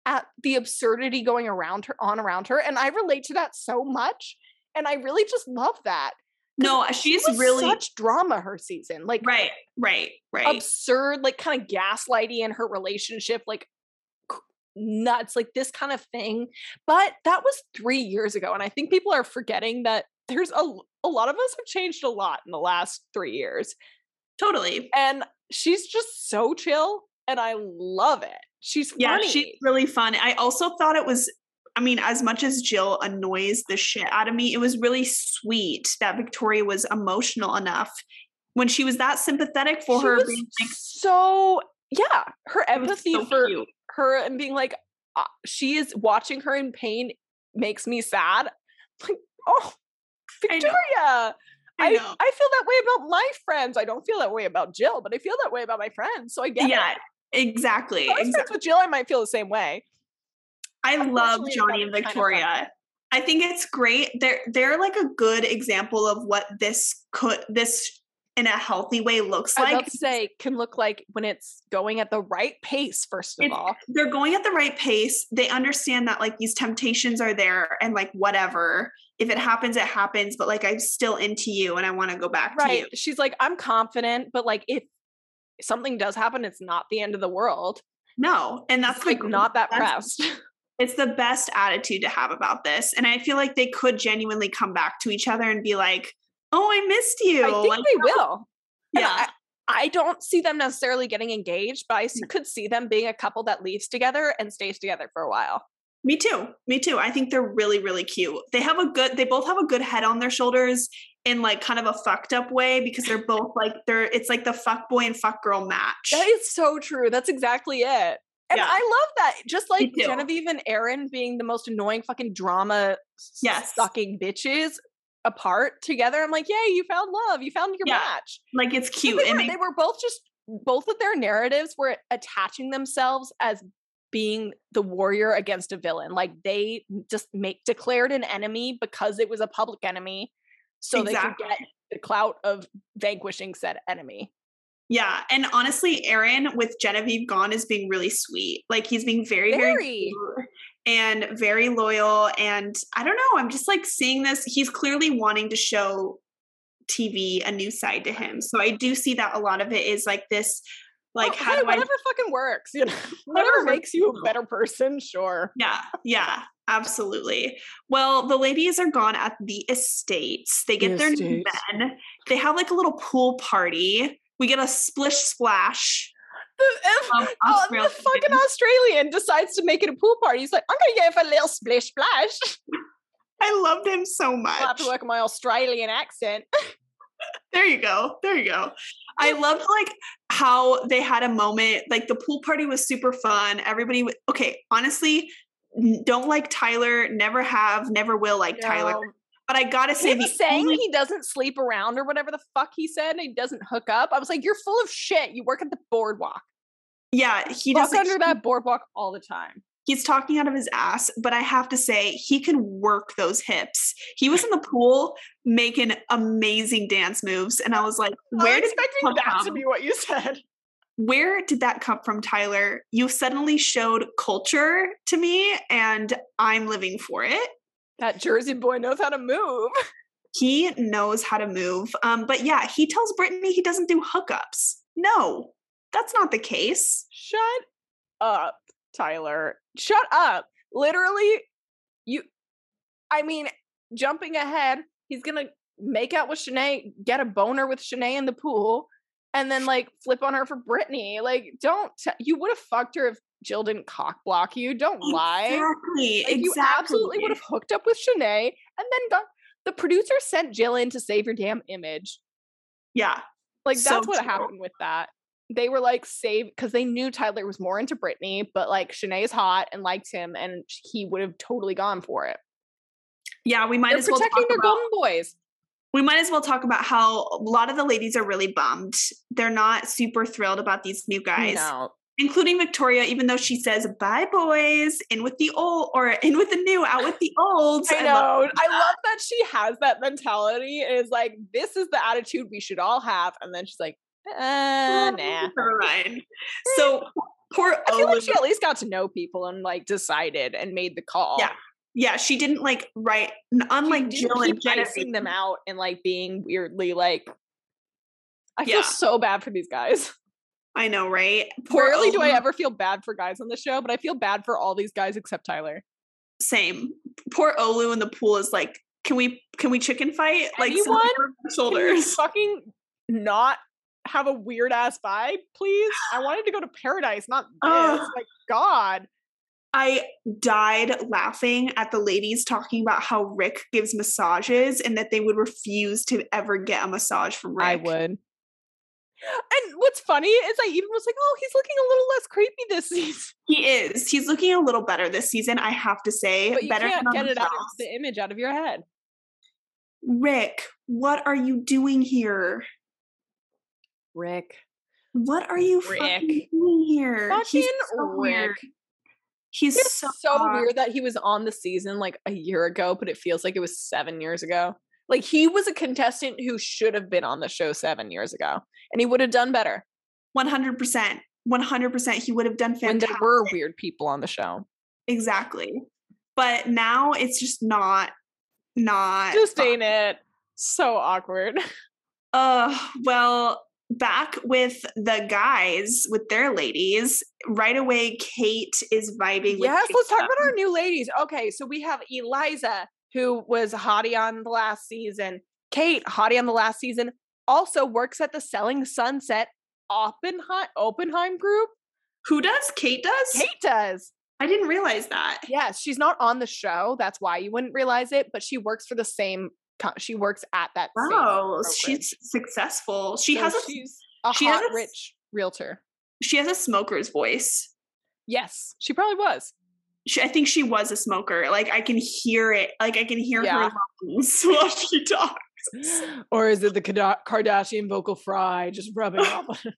[SPEAKER 1] at the absurdity going around her on around her and I relate to that so much and I really just love that
[SPEAKER 2] no,
[SPEAKER 1] uh,
[SPEAKER 2] she's
[SPEAKER 1] was
[SPEAKER 2] really
[SPEAKER 1] such drama her season. Like
[SPEAKER 2] right, right, right.
[SPEAKER 1] absurd, like kind of gaslighty in her relationship, like nuts, like this kind of thing. But that was three years ago. And I think people are forgetting that there's a, a lot of us have changed a lot in the last three years.
[SPEAKER 2] totally.
[SPEAKER 1] And she's just so chill and I love it. She's
[SPEAKER 2] Yeah,
[SPEAKER 1] funny.
[SPEAKER 2] she's really fun. I also thought it was, I mean, as much as Jill annoys the shit out of me, it was really sweet that Victoria was emotional enough when she was that sympathetic for
[SPEAKER 1] She
[SPEAKER 2] her. being like,
[SPEAKER 1] so yeah, her empathy
[SPEAKER 2] so
[SPEAKER 1] for
[SPEAKER 2] cute.
[SPEAKER 1] her and being like, uh, she is watching her in pain makes me sad. Like, oh. Victoria.
[SPEAKER 2] I
[SPEAKER 1] I. I feel that way about my friends. I don't feel that way about Jill, but I feel that way about my friends. So I get
[SPEAKER 2] Yeah,
[SPEAKER 1] it.
[SPEAKER 2] exactly.
[SPEAKER 1] If I was
[SPEAKER 2] exactly.
[SPEAKER 1] friends with Jill, I might feel the same way.
[SPEAKER 2] I love Johnny and
[SPEAKER 1] that's kind of
[SPEAKER 2] Victoria. I think it's great. They're they're like a good example of what this could this in a healthy way looks like.
[SPEAKER 1] love say can look like when it's going at the right pace, first of
[SPEAKER 2] It's-
[SPEAKER 1] all.
[SPEAKER 2] they're going at the right pace. They understand that like these temptations are there and like whatever. If it happens, it happens, but like I'm still into you and I want to go back to you.
[SPEAKER 1] Right. She's like, I'm confident, but like if something does happen, it's not the end of the world.
[SPEAKER 2] No. And that's
[SPEAKER 1] It's like
[SPEAKER 2] the-
[SPEAKER 1] not that pressed. (laughs)
[SPEAKER 2] It's the best attitude to have about this. And I feel like they could genuinely come back to each other and be like, Oh, I missed you.
[SPEAKER 1] I think
[SPEAKER 2] like,
[SPEAKER 1] they will.
[SPEAKER 2] Yeah.
[SPEAKER 1] I, I don't see them necessarily getting engaged, but I could see them being a couple that leaves together and stays together for a while.
[SPEAKER 2] Me too. Me too. I think they're really, really cute. They have a good, they both have a good head on their shoulders in like kind of a fucked up way because they're both like, they're, it's like the fuck boy and fuck girl match.
[SPEAKER 1] That is so true. That's exactly it. And
[SPEAKER 2] Yeah.
[SPEAKER 1] I love that. Just like. Genevieve and Aaron being the most annoying fucking drama
[SPEAKER 2] Yes.
[SPEAKER 1] sucking bitches apart together. I'm like, yay, you found love. You found your
[SPEAKER 2] Yeah.
[SPEAKER 1] match.
[SPEAKER 2] like it's cute.
[SPEAKER 1] They
[SPEAKER 2] and
[SPEAKER 1] were,
[SPEAKER 2] they-
[SPEAKER 1] they were both just both of their narratives were attaching themselves as being the warrior against a villain. Like they just make declared an enemy because it was a public enemy, so they
[SPEAKER 2] Exactly.
[SPEAKER 1] could get the clout of vanquishing said enemy.
[SPEAKER 2] yeah. And honestly, Aaron with Genevieve gone is being really sweet. Like he's being very, very,
[SPEAKER 1] Very.
[SPEAKER 2] and very loyal. And I don't know. I'm just like seeing this. He's clearly wanting to show TV a new side to him. So I do see that a lot of it is like this, like
[SPEAKER 1] Oh,
[SPEAKER 2] how
[SPEAKER 1] hey,
[SPEAKER 2] do I
[SPEAKER 1] whatever fucking works, you know, (laughs)
[SPEAKER 2] Whatever
[SPEAKER 1] makes you a better person, sure.
[SPEAKER 2] Yeah, yeah, absolutely. Well, the ladies are gone at the estates. They get
[SPEAKER 1] The
[SPEAKER 2] their new
[SPEAKER 1] estates.
[SPEAKER 2] men. They have like a little pool party. We get a splish splash.
[SPEAKER 1] If- Oh, the fucking (laughs) Australian decides to make it a pool party. He's like, I'm gonna give a little splish splash.
[SPEAKER 2] I loved him so much.
[SPEAKER 1] I'll have to work on my Australian accent. (laughs)
[SPEAKER 2] There you go. There you go. I loved like how they had a moment. Like the pool party was super fun. Everybody, okay, honestly, don't like Tyler. Never have, never will like Tyler. But I gotta say, the
[SPEAKER 1] saying
[SPEAKER 2] only-
[SPEAKER 1] he doesn't sleep around or whatever the fuck he said, and he doesn't hook up. I was like, you're full of shit. You work at the boardwalk.
[SPEAKER 2] yeah, he
[SPEAKER 1] Walk
[SPEAKER 2] doesn't.
[SPEAKER 1] under that boardwalk all the time.
[SPEAKER 2] He's talking out of his ass, but I have to say, he can work those hips. He was in the pool making amazing dance moves, and I was like, (laughs) "Where did
[SPEAKER 1] was
[SPEAKER 2] that
[SPEAKER 1] expecting
[SPEAKER 2] come
[SPEAKER 1] that to be what you said?
[SPEAKER 2] Where did that come from, Tyler? You suddenly showed culture to me, and I'm living for it."
[SPEAKER 1] That Jersey boy knows how to move. (laughs)
[SPEAKER 2] He knows how to move. Um, but yeah, he tells Brittany he doesn't do hookups. No, that's not the case.
[SPEAKER 1] Shut up, Tyler. Shut up. Literally, you. I mean, jumping ahead, he's gonna make out with Shanae, get a boner with Shanae in the pool, and then like flip on her for Brittany. Like, don't. T- you would have fucked her if Jill didn't cock block you. Don't lie.
[SPEAKER 2] Exactly.
[SPEAKER 1] Like, You absolutely would have hooked up with Shanae and then got. The producer sent Jill in to save your damn image.
[SPEAKER 2] Yeah.
[SPEAKER 1] Like
[SPEAKER 2] So
[SPEAKER 1] that's what
[SPEAKER 2] true.
[SPEAKER 1] happened with that. They were like save because they knew Tyler was more into Brittany, but like Shanae's hot and liked him, and he would have totally gone for it.
[SPEAKER 2] Yeah, we might
[SPEAKER 1] They're
[SPEAKER 2] as well talk
[SPEAKER 1] protecting their
[SPEAKER 2] about
[SPEAKER 1] golden boys.
[SPEAKER 2] we might as well talk about how a lot of the ladies are really bummed. They're not super thrilled about these new guys,
[SPEAKER 1] No.
[SPEAKER 2] including Victoria, even though she says, bye, boys, in with the old, or in with the new, out with the old.
[SPEAKER 1] I know. I (laughs) love that she has that mentality. Is like, this is the attitude we should all have. And then she's like, uh, nah.
[SPEAKER 2] Never mind. (laughs) So poor
[SPEAKER 1] I feel like she at least got to know people and like decided and made the call.
[SPEAKER 2] Yeah. yeah, she didn't like write, unlike Jill and Genevieve.
[SPEAKER 1] them out and like being weirdly like. I feel so bad for these guys. (laughs)
[SPEAKER 2] I know, right? Poor
[SPEAKER 1] Rarely do I ever feel bad for guys on the show, but I feel bad for all these guys except Tyler.
[SPEAKER 2] Same. Poor Olu in the pool is like, can we can we chicken fight? Like
[SPEAKER 1] Anyone?
[SPEAKER 2] something over our
[SPEAKER 1] Can you
[SPEAKER 2] shoulders.
[SPEAKER 1] fucking not have a weird ass vibe, please? I (gasps) wanted to go to paradise, not this.
[SPEAKER 2] Ugh.
[SPEAKER 1] like God.
[SPEAKER 2] I died laughing at the ladies talking about how Rick gives massages and that they would refuse to ever get a massage from Rick.
[SPEAKER 1] I would. And what's funny is I even was like, oh, he's looking a little less creepy this (laughs) season.
[SPEAKER 2] He is. He's looking a little better this season, I have to say.
[SPEAKER 1] But you
[SPEAKER 2] better
[SPEAKER 1] can't
[SPEAKER 2] than
[SPEAKER 1] get it out of the image out of your head.
[SPEAKER 2] Rick, what are you doing here?
[SPEAKER 1] Rick.
[SPEAKER 2] What are you
[SPEAKER 1] Rick.
[SPEAKER 2] fucking doing here?
[SPEAKER 1] Fucking
[SPEAKER 2] so weird. He's
[SPEAKER 1] It's
[SPEAKER 2] so,
[SPEAKER 1] so, weird that he was on the season like a year ago, but it feels like it was seven years ago. Like he was a contestant who should have been on the show seven years ago, and he would have done better
[SPEAKER 2] 100%. 100% he would have done fantastic.
[SPEAKER 1] when there were weird people on the show.
[SPEAKER 2] Exactly. But now it's just not not
[SPEAKER 1] Just ain't it so awkward. (laughs)
[SPEAKER 2] Uh well, back with the guys with their ladies. Right away Kate is vibing with
[SPEAKER 1] Yes, let's talk about our new ladies. Okay, so we have Eliza, who was hottie on the last season. Kate, hottie on the last season, also works at the Selling Sunset Oppenheim, Oppenheim group.
[SPEAKER 2] Who does? Kate does?
[SPEAKER 1] Kate does.
[SPEAKER 2] I didn't realize that.
[SPEAKER 1] Yes, she's not on the show. That's why you wouldn't realize it, but she works for the same. She works at that.
[SPEAKER 2] Wow, she's successful. She
[SPEAKER 1] So
[SPEAKER 2] has a
[SPEAKER 1] she's a
[SPEAKER 2] she has
[SPEAKER 1] hot,
[SPEAKER 2] a s-
[SPEAKER 1] rich realtor.
[SPEAKER 2] she has a smoker's voice.
[SPEAKER 1] Yes, she probably was.
[SPEAKER 2] She, I think she was a smoker. Like I can hear it. Like I can hear
[SPEAKER 1] Yeah.
[SPEAKER 2] her lungs while she talks. (gasps)
[SPEAKER 1] or is it the Kardashian vocal fry just rubbing off? (laughs)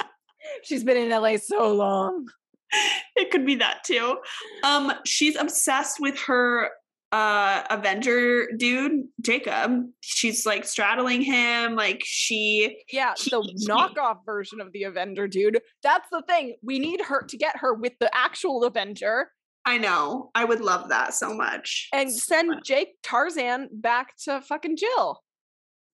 [SPEAKER 1] (laughs) She's been in LA so long.
[SPEAKER 2] it could be that too. Um, she's obsessed with her uh Avenger dude, Jacob. She's like straddling him, like she
[SPEAKER 1] Yeah,
[SPEAKER 2] He-
[SPEAKER 1] the
[SPEAKER 2] he-
[SPEAKER 1] knockoff version of the Avenger, dude. That's the thing. We need her to get her with the actual Avenger
[SPEAKER 2] I know. I would love that so much.
[SPEAKER 1] and
[SPEAKER 2] So
[SPEAKER 1] send
[SPEAKER 2] much.
[SPEAKER 1] Jake Tarzan back to fucking Jill.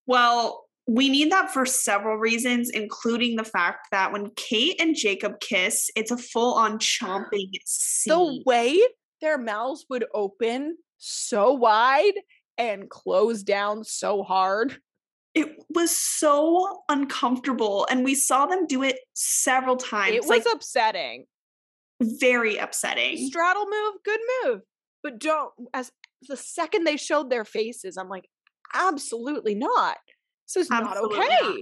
[SPEAKER 2] Well, we need that for several reasons, including the fact that when Kate and Jacob kiss, it's a full-on chomping
[SPEAKER 1] The way their mouths would open so wide and close down so hard.
[SPEAKER 2] It was so uncomfortable, and we saw them do it several times.
[SPEAKER 1] It was
[SPEAKER 2] like
[SPEAKER 1] upsetting.
[SPEAKER 2] very upsetting.
[SPEAKER 1] straddle move, good move. But don't as the second they showed their faces, I'm like, absolutely not. This is not okay.
[SPEAKER 2] not.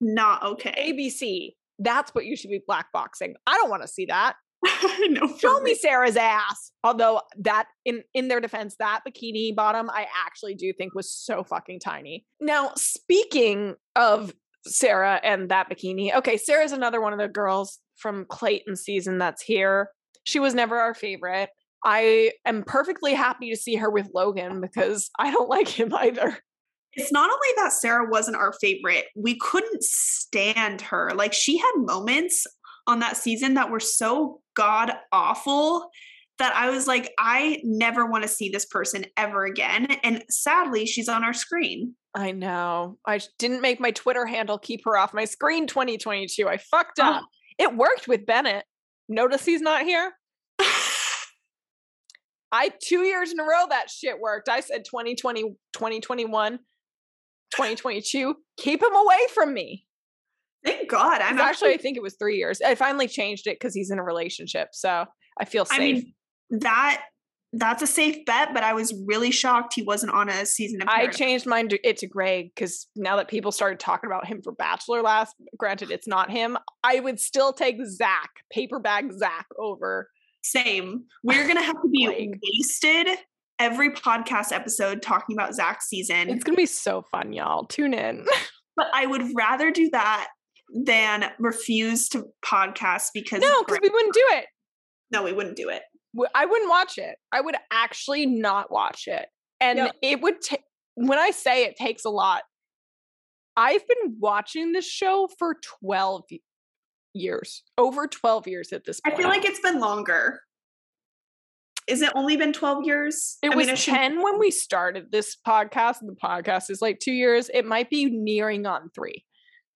[SPEAKER 2] Not okay.
[SPEAKER 1] ABC, that's what you should be black boxing. I don't want to see that. (laughs)
[SPEAKER 2] no,
[SPEAKER 1] Show me. Sarah's ass. Although that in in their defense, that bikini bottom I actually do think was so fucking tiny. Now, speaking of Sarah and that bikini, okay, Sarah's another one of the girls from Clayton season that's here. She was never our favorite. I am perfectly happy to see her with Logan because I don't (laughs) like him either.
[SPEAKER 2] It's not only that Sarah wasn't our favorite, we couldn't stand her. Like she had moments on that season that were so god awful that I was like, I never want to see this person ever again. And sadly, she's on our screen.
[SPEAKER 1] I know. I didn't make my Twitter handle keep her off my screen 2022. I fucked
[SPEAKER 2] Oh.
[SPEAKER 1] up. It worked with Bennett. Notice he's not here? (laughs) I two years in a row that shit worked. I said 2020, 2021, 2022. Keep him away from me.
[SPEAKER 2] Thank God. I'm
[SPEAKER 1] It's actually, I think it was three years. I finally changed it because he's in a relationship. So I feel safe.
[SPEAKER 2] I mean, that that's a safe bet, but I was really shocked he wasn't on a season of
[SPEAKER 1] I changed mine to it to Greg because now that people started talking about him for Bachelor last, granted it's not him, I would still take Zach, paper bag Zach over.
[SPEAKER 2] Same. We're gonna have to (laughs) be
[SPEAKER 1] Like-
[SPEAKER 2] wasted every podcast episode talking about Zach's season.
[SPEAKER 1] It's gonna be so fun, y'all. Tune in. (laughs)
[SPEAKER 2] but I would rather do that than refuse to podcast because
[SPEAKER 1] no, because we wouldn't do it.
[SPEAKER 2] No, we wouldn't do it.
[SPEAKER 1] I wouldn't watch it. I would actually not watch it. And yep. it would take, when I say it takes a lot, I've been watching this show for 12 years, over 12 years at this point.
[SPEAKER 2] I feel like it's been longer. Is it only been 12 years?
[SPEAKER 1] It
[SPEAKER 2] I
[SPEAKER 1] was mean, 10 when we started this podcast. The podcast is like two years. It might be nearing on three.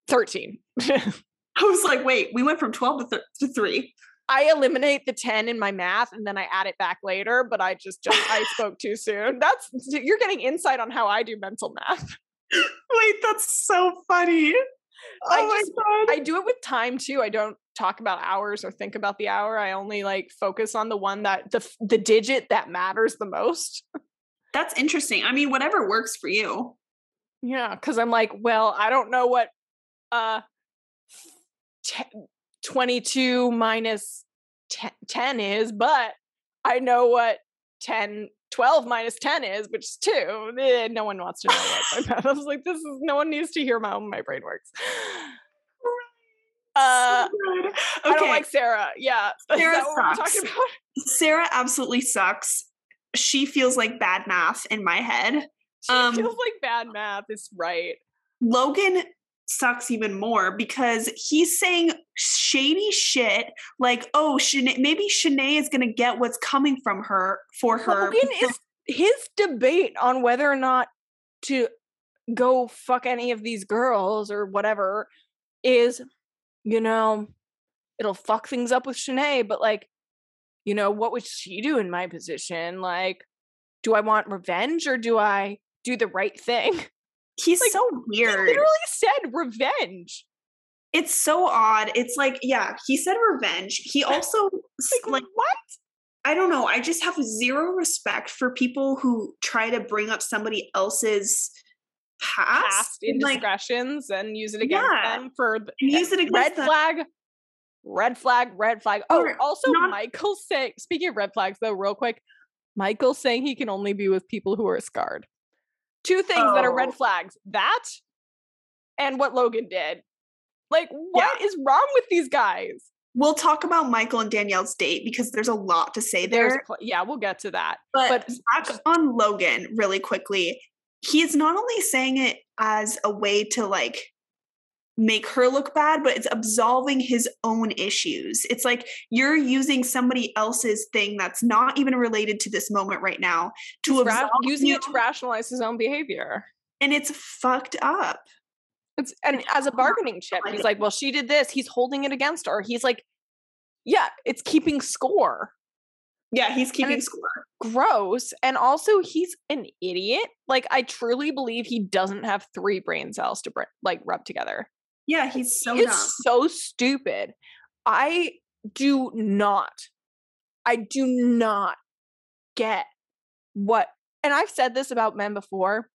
[SPEAKER 1] 13. (laughs)
[SPEAKER 2] I was like, wait, we went from 12 to, th- to three.
[SPEAKER 1] I eliminate the 10 in my math and then I add it back later, but I just, just I (laughs) spoke too soon. That's you're getting insight on how I do mental math.
[SPEAKER 2] Wait, that's so funny. Oh I just,
[SPEAKER 1] I do it with time too. I don't talk about hours or think about the hour. I only like focus on the one that the the digit that matters the most.
[SPEAKER 2] That's interesting. I mean, whatever works for you.
[SPEAKER 1] Yeah, cuz I'm like, well, I don't know what uh t- 22 minus 10, 10 is, but I know what 10 12 minus 10 is, which is two. Eh, no one wants to know what I was (laughs) (laughs) like, this is no one needs to hear how my brain works. Uh, so okay. I don't like Sarah. Yeah. (laughs)
[SPEAKER 2] Sarah sucks. Sarah absolutely sucks. She feels like bad math in my head.
[SPEAKER 1] She um, feels like bad math is right.
[SPEAKER 2] Logan sucks even more because he's saying shady shit like, oh, Shanae, maybe Shanae is going to get what's coming from her for her.
[SPEAKER 1] Logan is his debate on whether or not to go fuck any of these girls or whatever is, you know, it'll fuck things up with Shanae, but like, you know, what would she do in my position? Like, do I want revenge or do I do the right thing? (laughs)
[SPEAKER 2] He's like, so weird.
[SPEAKER 1] He literally said revenge.
[SPEAKER 2] It's so odd. It's like, yeah, he said revenge. He (laughs) also
[SPEAKER 1] like, like what?
[SPEAKER 2] I don't know. I just have zero respect for people who try to bring up somebody else's past, past
[SPEAKER 1] indiscretions like, and use it against yeah, them for
[SPEAKER 2] the, use it (laughs) against
[SPEAKER 1] red them. flag. Red flag, red flag. Oh, also not, Michael saying speaking of red flags though, real quick, Michael saying he can only be with people who are scarred. Two things oh. that are red oh. flags. That and what Logan did. Like, what yeah. is wrong with these guys?
[SPEAKER 2] We'll talk about Michael and Danielle's date because there's a lot to say there.
[SPEAKER 1] Pl- yeah, we'll get to that.
[SPEAKER 2] But, but back on Logan really quickly. He's not only saying it as a way to like make her look bad, but it's absolving his own issues. It's like you're using somebody else's thing that's not even related to this moment right now to
[SPEAKER 1] ra- using you. it to rationalize his own behavior.
[SPEAKER 2] And it's fucked up.
[SPEAKER 1] It's and as a bargaining chip, he's like, well, she did this. He's holding it against her. He's like, yeah, it's keeping score.
[SPEAKER 2] Yeah, he's keeping score.
[SPEAKER 1] Gross. And also, he's an idiot. Like, I truly believe he doesn't have three brain cells to like rub together.
[SPEAKER 2] Yeah, he's so
[SPEAKER 1] he's so stupid. I do not, I do not get what, and I've said this about men before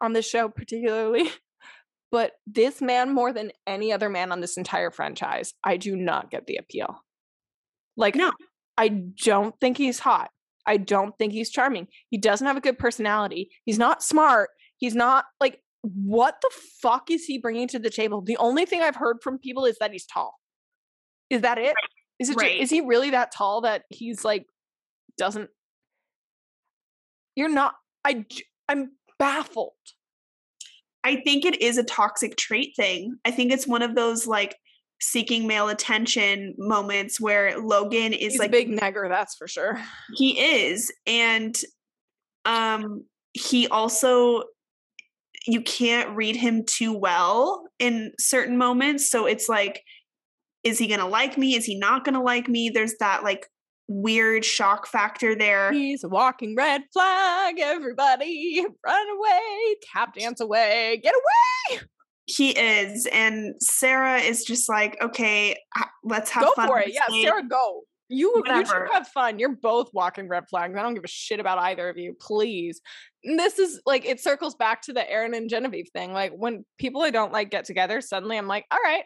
[SPEAKER 1] on this show, particularly, (laughs) but this man more than any other man on this entire franchise, I do not get the appeal. Like, no, I don't think he's hot. I don't think he's charming. He doesn't have a good personality. He's not smart. He's not like what the fuck is he bringing to the table? The only thing I've heard from people is that he's tall. Is that it? Is it? Right. Is he really that tall that he's like doesn't? You're not. I. I'm baffled.
[SPEAKER 2] I think it is a toxic trait thing. I think it's one of those like seeking male attention moments where Logan is
[SPEAKER 1] he's
[SPEAKER 2] like
[SPEAKER 1] big negger, that's for sure.
[SPEAKER 2] He is, and um, he also you can't read him too well in certain moments. So it's like, is he going to like me? Is he not going to like me? There's that like weird shock factor there.
[SPEAKER 1] He's a walking red flag. Everybody run away, tap dance away, get away.
[SPEAKER 2] He is. And Sarah is just like, okay, let's have
[SPEAKER 1] go
[SPEAKER 2] fun.
[SPEAKER 1] Go for it. Yeah, Sarah, go. You Whatever. you should have fun. You're both walking red flags. I don't give a shit about either of you. Please. And this is like it circles back to the Aaron and Genevieve thing. Like when people I don't like get together, suddenly I'm like, all right.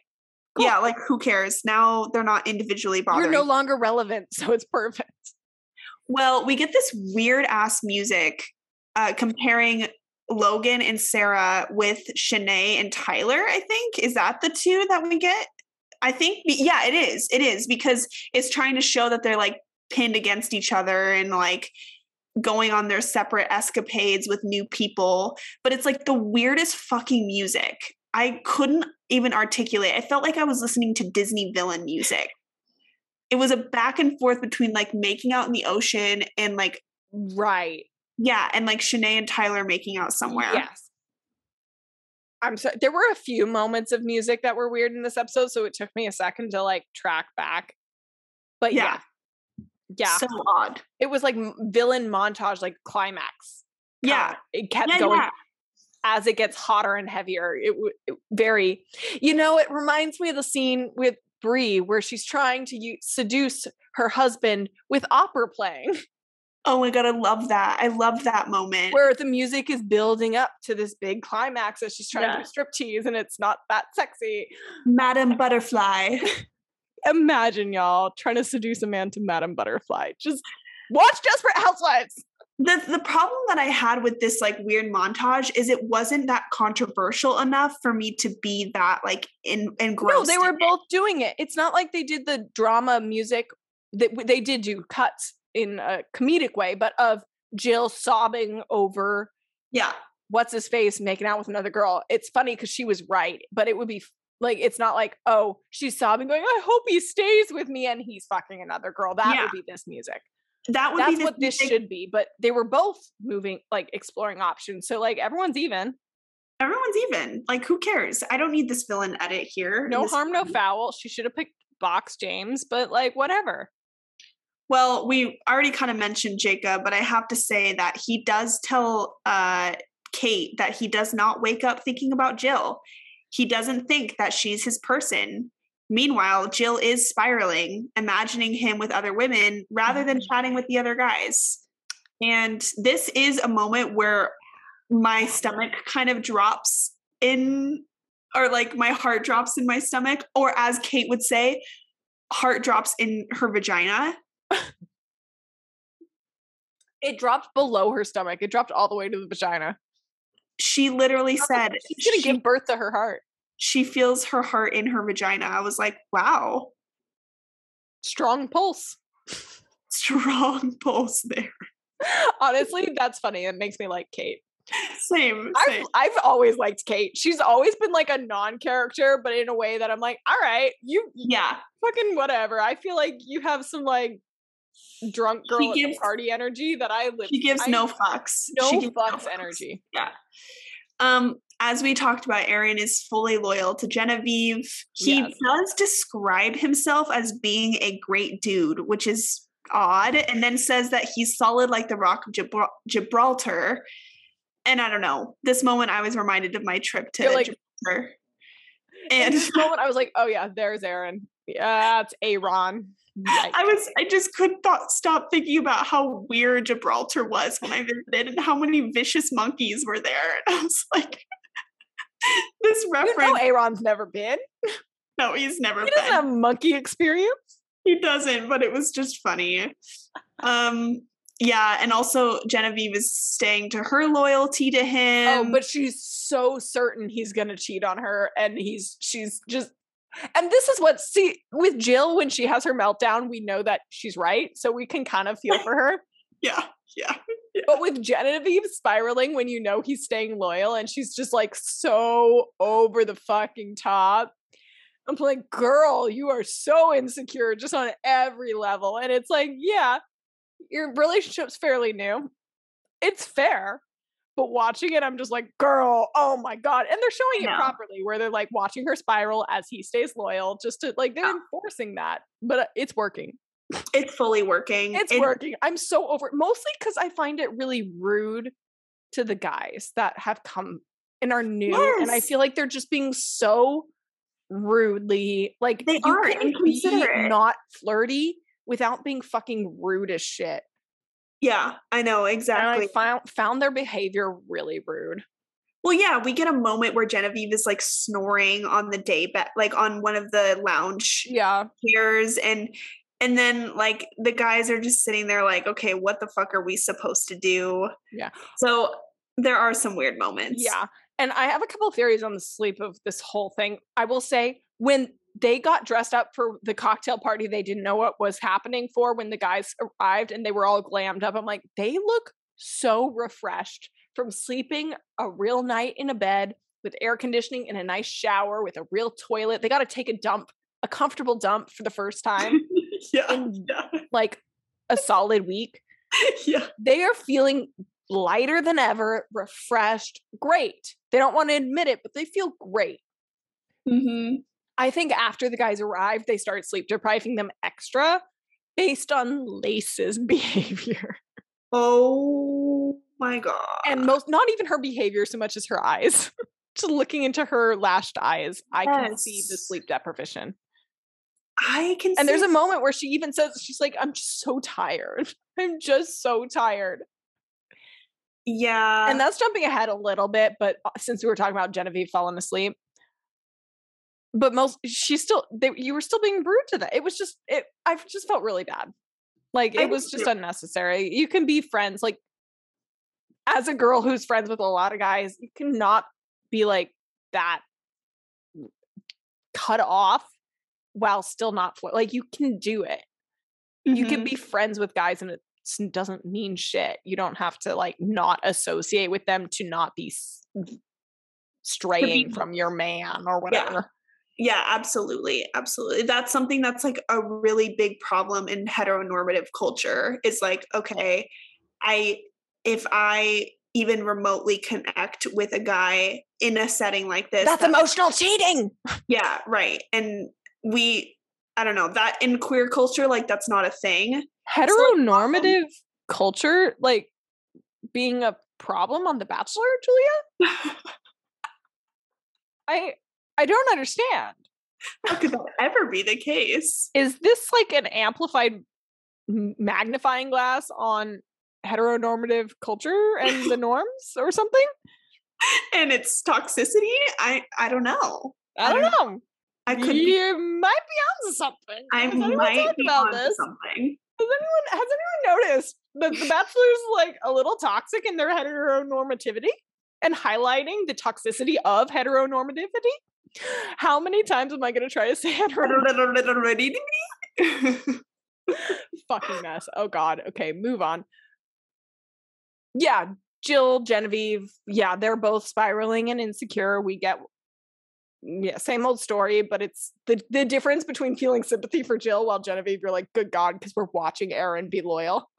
[SPEAKER 2] Cool. Yeah, like who cares? Now they're not individually bothered.
[SPEAKER 1] You're no longer relevant, (laughs) so it's perfect.
[SPEAKER 2] Well, we get this weird ass music uh, comparing Logan and Sarah with Shanae and Tyler, I think. Is that the two that we get? I think, yeah, it is. It is because it's trying to show that they're like pinned against each other and like going on their separate escapades with new people. But it's like the weirdest fucking music. I couldn't even articulate. I felt like I was listening to Disney villain music. It was a back and forth between like making out in the ocean and like
[SPEAKER 1] right.
[SPEAKER 2] Yeah, and like Shanae and Tyler making out somewhere.
[SPEAKER 1] Yes. I'm sorry. There were a few moments of music that were weird in this episode, so it took me a second to like track back. But yeah, yeah, yeah.
[SPEAKER 2] so odd.
[SPEAKER 1] It was like villain montage, like climax.
[SPEAKER 2] Yeah,
[SPEAKER 1] uh, it kept yeah, going. Yeah as it gets hotter and heavier. It, it very, you know, it reminds me of the scene with Bree where she's trying to seduce her husband with opera playing. (laughs)
[SPEAKER 2] Oh my god, I love that. I love that moment.
[SPEAKER 1] Where the music is building up to this big climax as she's trying yeah. to do strip tease and it's not that sexy.
[SPEAKER 2] Madam Butterfly. (laughs)
[SPEAKER 1] Imagine y'all trying to seduce a man to Madam Butterfly. Just watch Desperate Housewives.
[SPEAKER 2] The the problem that I had with this like weird montage is it wasn't that controversial enough for me to be that like in engrossed.
[SPEAKER 1] No, they were both doing it. It's not like they did the drama music that they did do cuts in a comedic way, but of Jill sobbing over
[SPEAKER 2] yeah
[SPEAKER 1] what's his face making out with another girl. It's funny because she was right, but it would be like it's not like oh she's sobbing going I hope he stays with me and he's fucking another girl. That yeah. would be this music.
[SPEAKER 2] That would
[SPEAKER 1] That's
[SPEAKER 2] be
[SPEAKER 1] what this music. should be. But they were both moving like exploring options, so like everyone's even.
[SPEAKER 2] Everyone's even. Like who cares? I don't need this villain edit here.
[SPEAKER 1] No harm, no foul. She should have picked Box James, but like whatever.
[SPEAKER 2] Well, we already kind of mentioned Jacob, but I have to say that he does tell uh, Kate that he does not wake up thinking about Jill. He doesn't think that she's his person. Meanwhile, Jill is spiraling, imagining him with other women rather than mm-hmm. chatting with the other guys. And this is a moment where my stomach kind of drops in, or like my heart drops in my stomach, or as Kate would say, heart drops in her vagina
[SPEAKER 1] it dropped below her stomach. It dropped all the way to the vagina.
[SPEAKER 2] She literally said
[SPEAKER 1] she's gonna she, give birth to her heart.
[SPEAKER 2] She feels her heart in her vagina. I was like, wow.
[SPEAKER 1] Strong pulse. (laughs)
[SPEAKER 2] Strong pulse there.
[SPEAKER 1] Honestly, that's funny. It makes me like Kate.
[SPEAKER 2] Same,
[SPEAKER 1] same. I've, I've always liked Kate. She's always been like a non-character, but in a way that I'm like, all right, you
[SPEAKER 2] yeah,
[SPEAKER 1] fucking whatever. I feel like you have some like drunk girl she gives, party energy that I live.
[SPEAKER 2] She gives
[SPEAKER 1] I,
[SPEAKER 2] no fucks.
[SPEAKER 1] No
[SPEAKER 2] she
[SPEAKER 1] fucks, no fucks energy.
[SPEAKER 2] Yeah. Um, as we talked about, Aaron is fully loyal to Genevieve. He yes. does describe himself as being a great dude, which is odd, and then says that he's solid like the rock of Gibral- Gibraltar. And I don't know. This moment, I was reminded of my trip to like, Gibraltar.
[SPEAKER 1] And this moment, I was like, "Oh yeah, there's Aaron. Yeah, it's Aaron."
[SPEAKER 2] Yikes. I was I just could not stop thinking about how weird Gibraltar was when I visited and how many vicious monkeys were there. And (laughs) I was like (laughs) this reference.
[SPEAKER 1] You know Aaron's never been.
[SPEAKER 2] No, he's never
[SPEAKER 1] he
[SPEAKER 2] been.
[SPEAKER 1] doesn't have monkey experience.
[SPEAKER 2] He doesn't, but it was just funny. Um yeah, and also Genevieve is staying to her loyalty to him.
[SPEAKER 1] Oh, but she's so certain he's gonna cheat on her, and he's she's just and this is what see with Jill when she has her meltdown, we know that she's right, so we can kind of feel for her. (laughs)
[SPEAKER 2] yeah, yeah, (laughs) yeah.
[SPEAKER 1] But with Genevieve spiraling when you know he's staying loyal and she's just like so over the fucking top. I'm like, girl, you are so insecure just on every level. And it's like, yeah, your relationship's fairly new. It's fair. But watching it, I'm just like, girl, oh my God. And they're showing it properly where they're like watching her spiral as he stays loyal, just to like, they're yeah. enforcing that. But uh, it's working.
[SPEAKER 2] It's fully working.
[SPEAKER 1] It's it, working. I'm so over mostly because I find it really rude to the guys that have come and are new. Yes. And I feel like they're just being so rudely like
[SPEAKER 2] they are inconsiderate.
[SPEAKER 1] not flirty without being fucking rude as shit.
[SPEAKER 2] Yeah, I know exactly.
[SPEAKER 1] And I found found their behavior really rude.
[SPEAKER 2] Well, yeah, we get a moment where Genevieve is like snoring on the day bed, like on one of the lounge
[SPEAKER 1] yeah
[SPEAKER 2] chairs, and and then like the guys are just sitting there like, okay, what the fuck are we supposed to do?
[SPEAKER 1] Yeah.
[SPEAKER 2] So there are some weird moments.
[SPEAKER 1] Yeah. And I have a couple of theories on the sleep of this whole thing. I will say when they got dressed up for the cocktail party they didn't know what was happening for when the guys arrived and they were all glammed up. I'm like, they look so refreshed from sleeping a real night in a bed with air conditioning and a nice shower with a real toilet. They got to take a dump, a comfortable dump for the first time (laughs)
[SPEAKER 2] yeah.
[SPEAKER 1] in
[SPEAKER 2] yeah.
[SPEAKER 1] like a solid week. (laughs)
[SPEAKER 2] yeah.
[SPEAKER 1] They are feeling lighter than ever, refreshed, great. They don't want to admit it, but they feel great.
[SPEAKER 2] Mm-hmm.
[SPEAKER 1] I think after the guys arrived, they started sleep depriving them extra based on Lace's (laughs) behavior.
[SPEAKER 2] Oh my god.
[SPEAKER 1] And most not even her behavior so much as her eyes. (laughs) Just looking into her lashed eyes, I can see the sleep deprivation.
[SPEAKER 2] I can
[SPEAKER 1] And there's a moment where she even says, she's like, I'm just so tired. (laughs) I'm just so tired.
[SPEAKER 2] Yeah.
[SPEAKER 1] and that's jumping ahead a little bit, but uh, since we were talking about Genevieve falling asleep, but most she's still they, you were still being rude to that. It was just it. I just felt really bad. Like
[SPEAKER 2] I
[SPEAKER 1] it was just
[SPEAKER 2] too.
[SPEAKER 1] unnecessary. You can be friends. Like as a girl who's friends with a lot of guys, you cannot be like that cut off while still not flirt. Like you can do it. You can
[SPEAKER 2] Mhm.
[SPEAKER 1] be friends with guys and it doesn't mean shit. You don't have to like not associate with them to not be straying from your man or whatever.
[SPEAKER 2] Yeah, absolutely. Absolutely. That's something that's like a really big problem in heteronormative culture is like, okay, I, if I even remotely connect with a guy in a setting like this,
[SPEAKER 1] That's
[SPEAKER 2] that-
[SPEAKER 1] emotional cheating.
[SPEAKER 2] Yeah, right. And we, I don't know, that in queer culture, like that's not a thing.
[SPEAKER 1] Heteronormative culture, like being a problem on The Bachelor, Julia? (laughs) I I don't understand.
[SPEAKER 2] How could that ever be the case?
[SPEAKER 1] Is this like an amplified magnifying glass on heteronormative culture and the (laughs) norms or something?
[SPEAKER 2] And its toxicity? I I don't know.
[SPEAKER 1] I don't know.
[SPEAKER 2] I could
[SPEAKER 1] you
[SPEAKER 2] be,
[SPEAKER 1] might be onto something.
[SPEAKER 2] I
[SPEAKER 1] Has
[SPEAKER 2] might be
[SPEAKER 1] about
[SPEAKER 2] onto
[SPEAKER 1] this?
[SPEAKER 2] something.
[SPEAKER 1] Has anyone has anyone noticed that the Bachelor's like a little toxic in their heteronormativity and highlighting the toxicity of heteronormativity? How many times am I going to try to say it? (laughs) Fucking mess. Oh God. Okay, move on. Yeah, Jill, Genevieve. Yeah, they're both spiraling and insecure. We get mm, yeah, same old story, but it's the the difference between feeling sympathy for Jill while Genevieve, you're like, good God, because we're watching Aaron be loyal.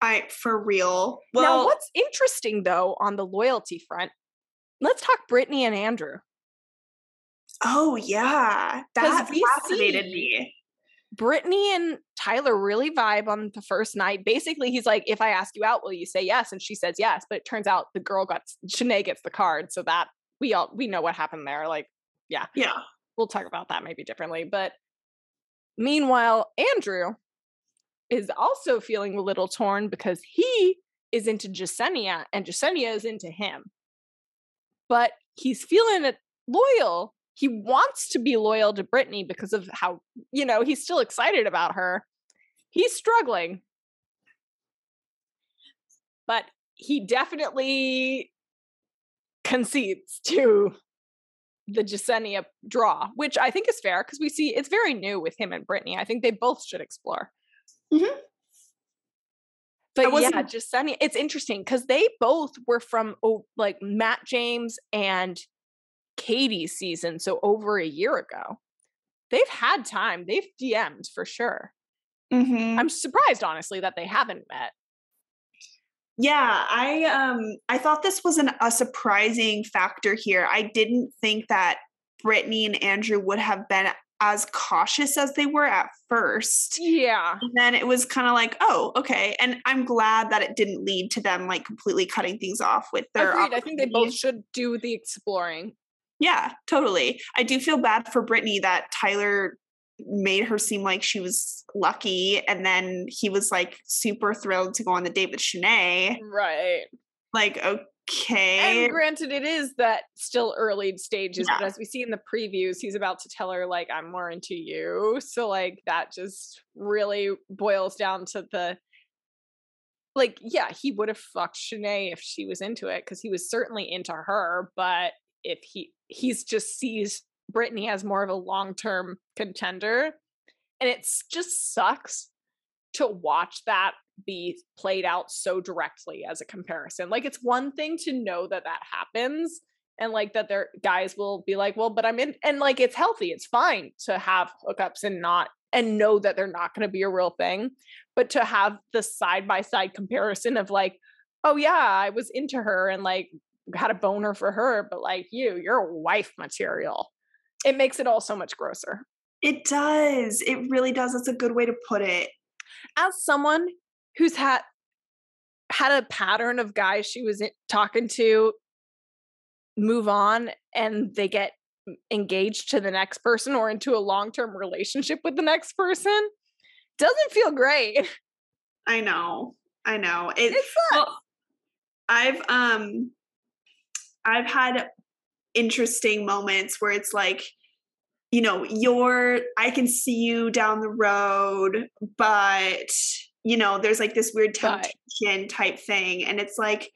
[SPEAKER 2] I for real.
[SPEAKER 1] now,
[SPEAKER 2] Well,
[SPEAKER 1] what's interesting though on the loyalty front, let's talk Brittany and Andrew.
[SPEAKER 2] Oh yeah, that fascinated me.
[SPEAKER 1] Brittany and Tyler really vibe on the first night. Basically, he's like, if I ask you out, will you say yes? And she says yes. But it turns out the girl got Shanae gets the card, so that we all we know what happened there. Like,
[SPEAKER 2] Yeah. Yeah.
[SPEAKER 1] We'll talk about that maybe differently. But meanwhile, Andrew is also feeling a little torn because he is into Jessenia and Jessenia is into him. But he's feeling it loyal. He wants to be loyal to Brittany because of how, you know, he's still excited about her. He's struggling. But he definitely concedes to the Jessenia draw, which I think is fair because we see it's very new with him and Brittany. I think they both should explore.
[SPEAKER 2] Mhm.
[SPEAKER 1] But yeah, Jessenia, it's interesting because they both were from oh, like Matt James and Katie's season, so over a year ago. They've had time. They've DM'd for sure.
[SPEAKER 2] Mhm.
[SPEAKER 1] I'm surprised, honestly, that they haven't met.
[SPEAKER 2] Yeah, I um I thought this was an, a surprising factor here. I didn't think that Brittany and Andrew would have been as cautious as they were at first.
[SPEAKER 1] Yeah.
[SPEAKER 2] And then it was kind of like, oh, okay. And I'm glad that it didn't lead to them like completely cutting things off with their
[SPEAKER 1] Agreed. I think they both should do the exploring.
[SPEAKER 2] Yeah, totally. I do feel bad for Brittany that Tyler made her seem like she was lucky and then he was like super thrilled to go on the date with Shanae.
[SPEAKER 1] Right.
[SPEAKER 2] Like, okay.
[SPEAKER 1] And granted, it is that still early stages,
[SPEAKER 2] Yeah.
[SPEAKER 1] but as we see in the previews, he's about to tell her, like, I'm more into you. So, like, that just really boils down to the. Like, yeah, he would have fucked Shanae if she was into it because he was certainly into her. But if he he's just sees Brittany as more of a long term contender, and it just sucks to watch that be played out so directly as a comparison. Like it's one thing to know that that happens and like that their guys will be like, "Well, but I'm in," and like it's healthy. It's fine to have hookups and not and know that they're not going to be a real thing, but to have the side by side comparison of like, "Oh yeah, I was into her and like had a boner for her, but like you, you're wife material." It makes it all so much grosser.
[SPEAKER 2] It does. It really does. That's a good way to put it.
[SPEAKER 1] as someone who's had had a pattern of guys she was talking to move on and they get engaged to the next person or into a long-term relationship with the next person doesn't feel great
[SPEAKER 2] I know. I know. (laughs) It,
[SPEAKER 1] it sucks
[SPEAKER 2] well, I've um I've had interesting moments where it's like you know, you're I can see you down the road, but you know, there's like this weird
[SPEAKER 1] But-
[SPEAKER 2] temptation type thing and it's like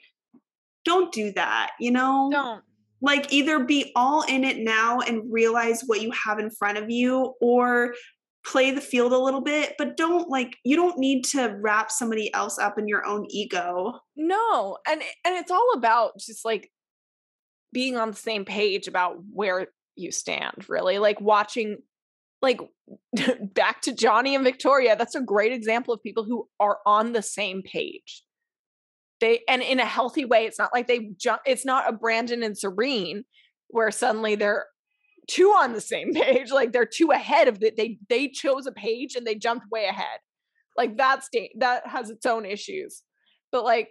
[SPEAKER 2] don't do that, you know?
[SPEAKER 1] don't
[SPEAKER 2] like either be all in it now and realize what you have in front of you or play the field a little bit but don't like you don't need to wrap somebody else up in your own ego
[SPEAKER 1] no and and it's all about just like being on the same page about where you stand really like watching like (laughs) back to Johnny and Victoria that's a great example of people who are on the same page. They and in a healthy way it's not like they jump it's not a Brandon and Serene where suddenly they're two on the same (laughs) page like they're two ahead of it they they chose a page and they jumped way ahead. Like that's da- that has its own issues. But like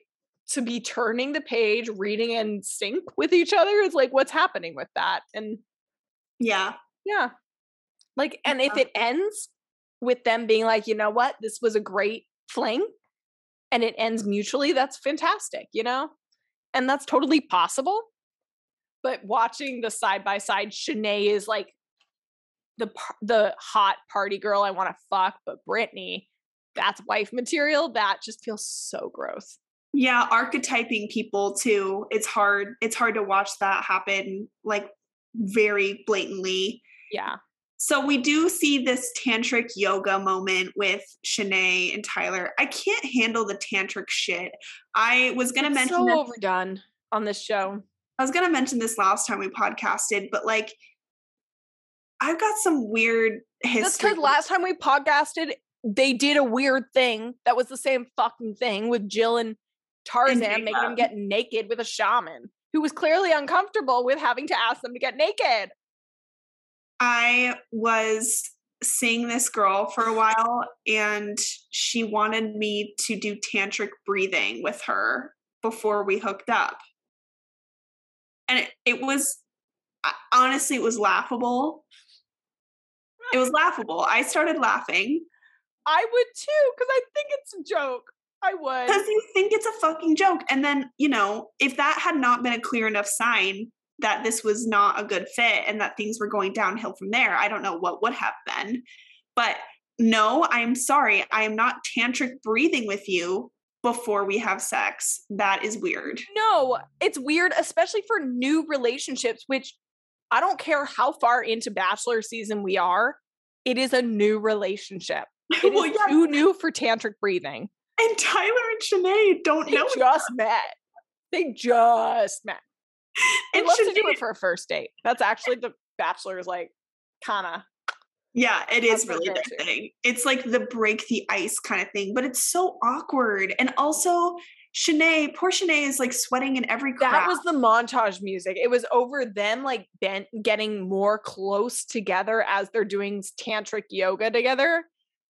[SPEAKER 1] to be turning the page reading in sync with each other is like what's happening with that and
[SPEAKER 2] yeah.
[SPEAKER 1] Yeah. Like and if it ends with them being like you know what? This was a great fling and it ends mutually that's fantastic you know? And that's totally possible but watching the side by side Shanae is like the the hot party girl I want to fuck but Brittany that's wife material that just feels so gross
[SPEAKER 2] yeah archetyping people too it's hard it's hard to watch that happen like very blatantly
[SPEAKER 1] yeah
[SPEAKER 2] so we do see this tantric yoga moment with Shanae and Tyler. I can't handle the tantric shit. I was gonna
[SPEAKER 1] It's
[SPEAKER 2] mention
[SPEAKER 1] so
[SPEAKER 2] this
[SPEAKER 1] overdone on this show
[SPEAKER 2] I was gonna mention this last time we podcasted, but like I've got some weird
[SPEAKER 1] That's
[SPEAKER 2] history.
[SPEAKER 1] because last time we podcasted, they did a weird thing that was the same fucking thing with Jill and Tarzan making them
[SPEAKER 2] Jacob.
[SPEAKER 1] get naked with a shaman who was clearly uncomfortable with having to ask them to get naked.
[SPEAKER 2] I was seeing this girl for a while and she wanted me to do tantric breathing with her before we hooked up. And it, it was honestly it was laughable. It was laughable. I started laughing
[SPEAKER 1] I would too, because I think it's a joke. I would.
[SPEAKER 2] because you think it's a fucking joke. And then, you know, if that had not been a clear enough sign that this was not a good fit and that things were going downhill from there, I don't know what would have been. But no, I'm sorry. I am not tantric breathing with you before we have sex. That is weird.
[SPEAKER 1] No, it's weird, especially for new relationships, which I don't care how far into Bachelor season we are, it is a new relationship. (laughs) It is
[SPEAKER 2] well, yeah.
[SPEAKER 1] too new for tantric breathing.
[SPEAKER 2] And Tyler and Shanae don't know.
[SPEAKER 1] They
[SPEAKER 2] know.
[SPEAKER 1] just met. They just met. I'd
[SPEAKER 2] And
[SPEAKER 1] love to do it for a first date. That's actually the Bachelor's like kind of.
[SPEAKER 2] Yeah, it is
[SPEAKER 1] That's
[SPEAKER 2] really their thing. It's like the break the ice kind of thing, but it's so awkward. And also, Shanae, poor Shanae is like sweating in every.
[SPEAKER 1] That was the montage music. It was over them like bent, getting more close together as they're doing tantric yoga together.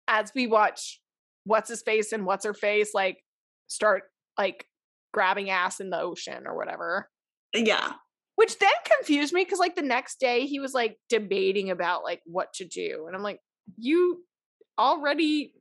[SPEAKER 1] As we watch what's his face and what's her face like start like grabbing ass in the ocean or whatever.
[SPEAKER 2] Uh, yeah.
[SPEAKER 1] Which then confused me because like the next day he was like debating about like what to do. And I'm like, you already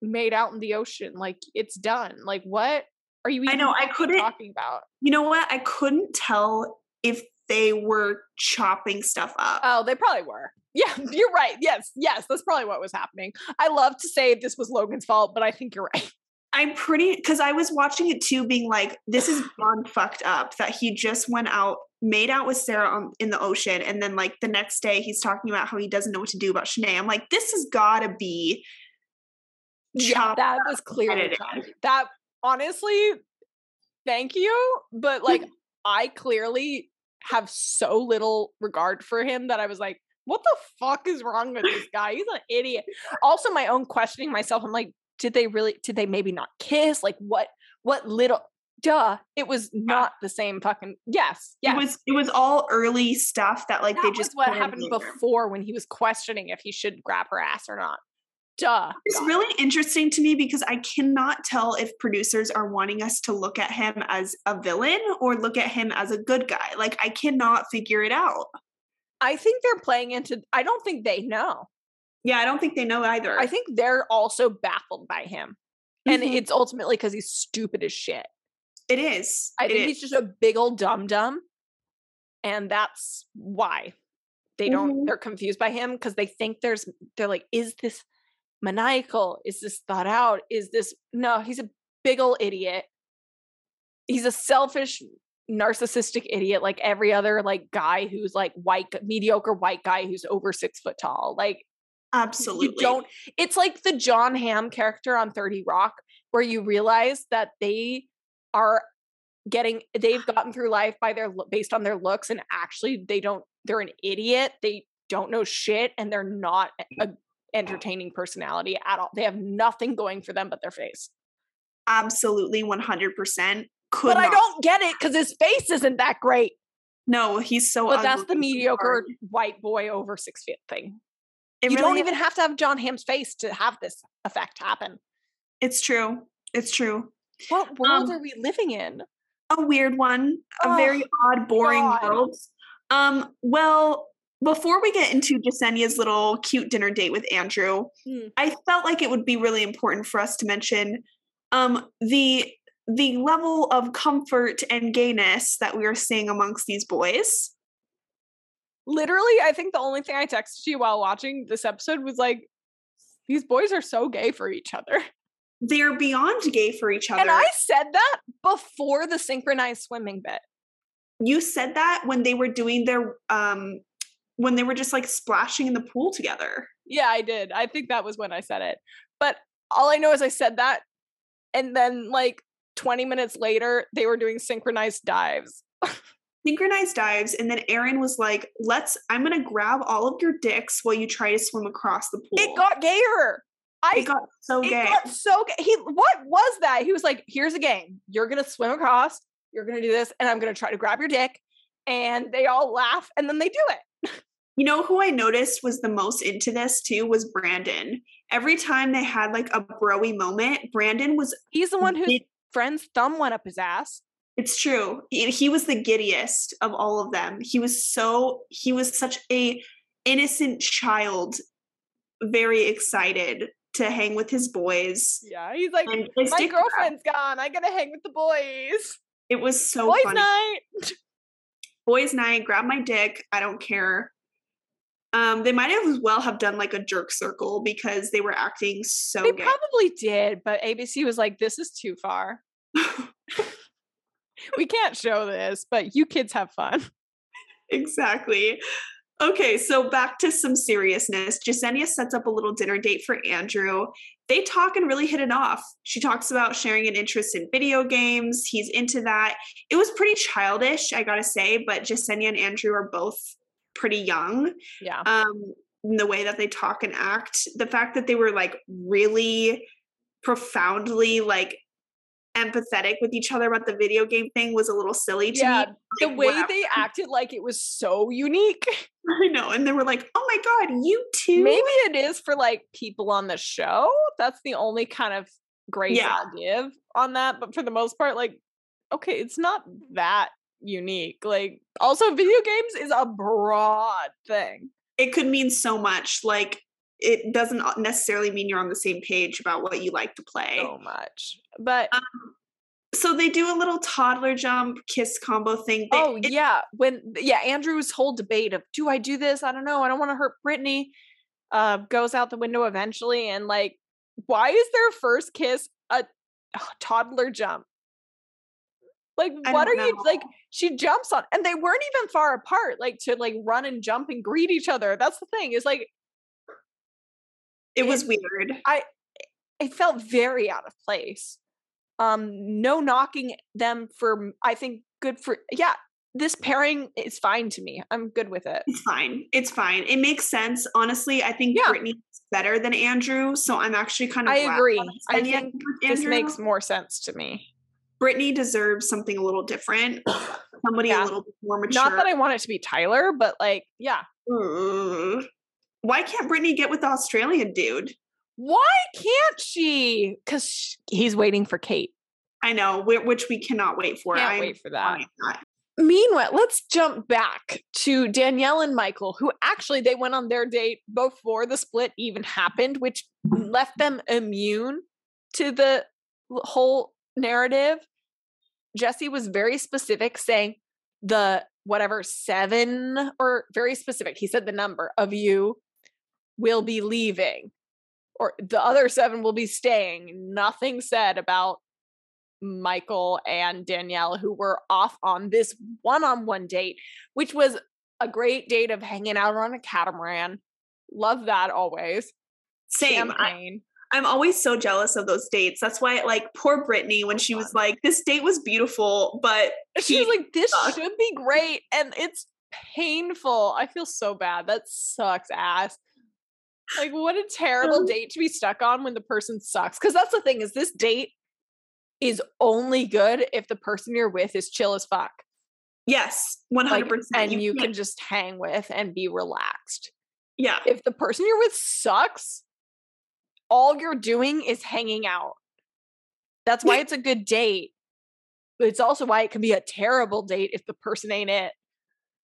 [SPEAKER 1] made out in the ocean. Like it's done. Like what Are you?
[SPEAKER 2] I know, I couldn't-
[SPEAKER 1] talking about.
[SPEAKER 2] You know what? I couldn't tell if they were chopping stuff up.
[SPEAKER 1] Oh, they probably were. Yeah, (laughs) you're right. Yes, yes, that's probably what was happening. I love to say this was Logan's fault, but I think you're right. (laughs)
[SPEAKER 2] I'm pretty because I was watching it too, being like, "This is (sighs) beyond fucked up." That he just went out, made out with Sarah on, in the ocean, and then like the next day he's talking about how he doesn't know what to do about Shanae. I'm like, this has got to be.
[SPEAKER 1] Yeah, that was clearly that. Honestly, thank you, but like (laughs) I clearly have so little regard for him that I was like, what the fuck is wrong with this guy? He's an idiot. Also, my own questioning myself. I'm like, did they really? Did they maybe not kiss? Like what? What little? Duh! It was not the same fucking. Yes, yes.
[SPEAKER 2] It was it was all early stuff that like
[SPEAKER 1] that
[SPEAKER 2] they just
[SPEAKER 1] what happened before when he was questioning if he should grab her ass or not. Duh.
[SPEAKER 2] It's
[SPEAKER 1] God.
[SPEAKER 2] really interesting to me because I cannot tell if producers are wanting us to look at him as a villain or look at him as a good guy. Like I cannot figure it out.
[SPEAKER 1] I think they're playing into. I don't think they know.
[SPEAKER 2] Yeah, I don't think they know either.
[SPEAKER 1] I think they're also baffled by him. And
[SPEAKER 2] Mhm.
[SPEAKER 1] it's ultimately because he's stupid as shit.
[SPEAKER 2] it is.
[SPEAKER 1] I
[SPEAKER 2] It
[SPEAKER 1] think
[SPEAKER 2] is.
[SPEAKER 1] he's just a big old dum dum. And that's why they don't,
[SPEAKER 2] Mhm.
[SPEAKER 1] they're confused by him because they think there's, they're like, is this maniacal? Is this thought out? Is this, no, he's a big old idiot. He's a selfish, narcissistic idiot like every other like guy who's like white, mediocre white guy who's over six foot tall. Like,
[SPEAKER 2] absolutely
[SPEAKER 1] you don't it's like the Jon Hamm character on 30 rock where you realize that they are getting they've (sighs) gotten through life by their based on their looks and actually they don't they're an idiot they don't know shit and they're not a entertaining personality at all. They have nothing going for them but their face.
[SPEAKER 2] Absolutely 100% could
[SPEAKER 1] but i don't get it because his face isn't that great.
[SPEAKER 2] No, he's so
[SPEAKER 1] but that's the mediocre white boy over six feet thing.
[SPEAKER 2] It
[SPEAKER 1] you
[SPEAKER 2] really
[SPEAKER 1] don't even have to have Jon Hamm's face to have this effect happen.
[SPEAKER 2] It's true. It's true.
[SPEAKER 1] what world
[SPEAKER 2] Um,
[SPEAKER 1] are we living in?
[SPEAKER 2] A weird one, a very odd, boring
[SPEAKER 1] God.
[SPEAKER 2] world. Um, well, before we get into Jessenia's little cute dinner date with Andrew,
[SPEAKER 1] Hmm.
[SPEAKER 2] I felt like it would be really important for us to mention um the the level of comfort and gayness that we are seeing amongst these boys.
[SPEAKER 1] literally i think the only thing i texted you while watching this episode was like these boys are so gay for each other
[SPEAKER 2] They're beyond gay for each other.
[SPEAKER 1] and i said that before the synchronized swimming bit
[SPEAKER 2] you said that when they were doing their um when they were just like splashing in the pool together.
[SPEAKER 1] yeah i did i think that was when i said it but all i know is i said that and then like 20 minutes later they were doing synchronized dives (laughs)
[SPEAKER 2] Synchronized dives, and then Aaron was like, "Let's. I'm gonna grab all of your dicks while you try to swim across the pool."
[SPEAKER 1] it got gayer i
[SPEAKER 2] it got so
[SPEAKER 1] it
[SPEAKER 2] gay.
[SPEAKER 1] got so gay. He what was that? He was like, "Here's a game. You're gonna swim across. You're gonna do this, and I'm gonna try to grab your dick." And they all laugh, and then they do it.
[SPEAKER 2] You know who I noticed was the most into this too was Brandon. Every time they had like a broy moment, Brandon was.
[SPEAKER 1] He's the one whose
[SPEAKER 2] It-
[SPEAKER 1] friend's thumb went up his ass.
[SPEAKER 2] It's true. He, he was the giddiest of all of them. He was so. He was such a innocent child, very excited to hang with his boys.
[SPEAKER 1] Yeah, he's like, "My girlfriend's gone. I gotta hang with the boys.
[SPEAKER 2] It was so
[SPEAKER 1] boys
[SPEAKER 2] funny.
[SPEAKER 1] night."
[SPEAKER 2] boys night grab my dick i don't care um they might as well have done like a jerk circle because they were acting so
[SPEAKER 1] They
[SPEAKER 2] gay.
[SPEAKER 1] probably did, but ABC was like, "This is too far. (laughs) we can't show this, but you kids have fun."
[SPEAKER 2] exactly okay so back to some seriousness jessenia sets up a little dinner date for andrew they talk and really hit it off she talks about sharing an interest in video games he's into that it was pretty childish i gotta say but jessenia and andrew are both pretty young
[SPEAKER 1] Yeah,
[SPEAKER 2] um in the way that they talk and act the fact that they were like really profoundly like empathetic with each other about the video game thing was a little silly to
[SPEAKER 1] yeah.
[SPEAKER 2] me
[SPEAKER 1] The way
[SPEAKER 2] whatever.
[SPEAKER 1] they acted like it was so unique. (laughs) (laughs)
[SPEAKER 2] i know and they were like oh my god you too
[SPEAKER 1] Maybe it is for like people on the show. That's the only kind of grace
[SPEAKER 2] Yeah.
[SPEAKER 1] I'll give on that. But for the most part, like, okay, it's not that unique. Like, also, video games is a broad thing.
[SPEAKER 2] it could mean so much like it doesn't necessarily mean you're on the same page about what you like to play
[SPEAKER 1] So much. But
[SPEAKER 2] Um, so they do a little toddler jump kiss combo thing. They,
[SPEAKER 1] oh
[SPEAKER 2] it,
[SPEAKER 1] yeah, when yeah, Andrew's whole debate of do I do this? I don't know. I don't want to hurt Brittany. Uh, goes out the window eventually, and like, why is their first kiss a, a toddler jump? Like, what are know. you like? She jumps on, and they weren't even far apart, like to like run and jump and greet each other. That's the thing. Is like,
[SPEAKER 2] it was it, weird.
[SPEAKER 1] I, it felt very out of place. Um, no knocking them for. I think good for yeah. This pairing is fine to me. I'm good with it.
[SPEAKER 2] It's fine. It's fine. It makes sense. Honestly, I think yeah. Brittany's better than Andrew, so I'm actually kind of.
[SPEAKER 1] I agree. I think this makes more sense to me.
[SPEAKER 2] Brittany deserves something a little different. Somebody yeah. a little bit more mature.
[SPEAKER 1] Not that I want it to be Tyler, but like, yeah.
[SPEAKER 2] Mm. Why can't Brittany get with the Australian dude?
[SPEAKER 1] Why can't she? Because he's waiting for Kate.
[SPEAKER 2] I know, which we cannot wait for.
[SPEAKER 1] Can't I'm wait for that. Meanwhile, let's jump back to Danielle and Michael, who actually they went on their date before the split even happened, which left them immune to the whole narrative. Jesse was very specific, saying the whatever seven or very specific. He said the number of you will be leaving or the other seven will be staying. Nothing said about Michael and Danielle, who were off on this one on one date, which was a great date of hanging out on a catamaran. Love that always.
[SPEAKER 2] Same. I, I'm always so jealous of those dates. That's why, like, poor Brittany, when she was like, this date was beautiful, but
[SPEAKER 1] she was like, this sucked. should be great. And it's painful. I feel so bad. That sucks ass. Like, what a terrible um date to be stuck on when the person sucks. Because that's the thing is this date is only good if the person you're with is chill as fuck.
[SPEAKER 2] Yes, 100%. Like,
[SPEAKER 1] and you, you can just hang with and be relaxed.
[SPEAKER 2] Yeah.
[SPEAKER 1] If the person you're with sucks, all you're doing is hanging out. That's why it's a good date. But it's also why it can be a terrible date if the person ain't it.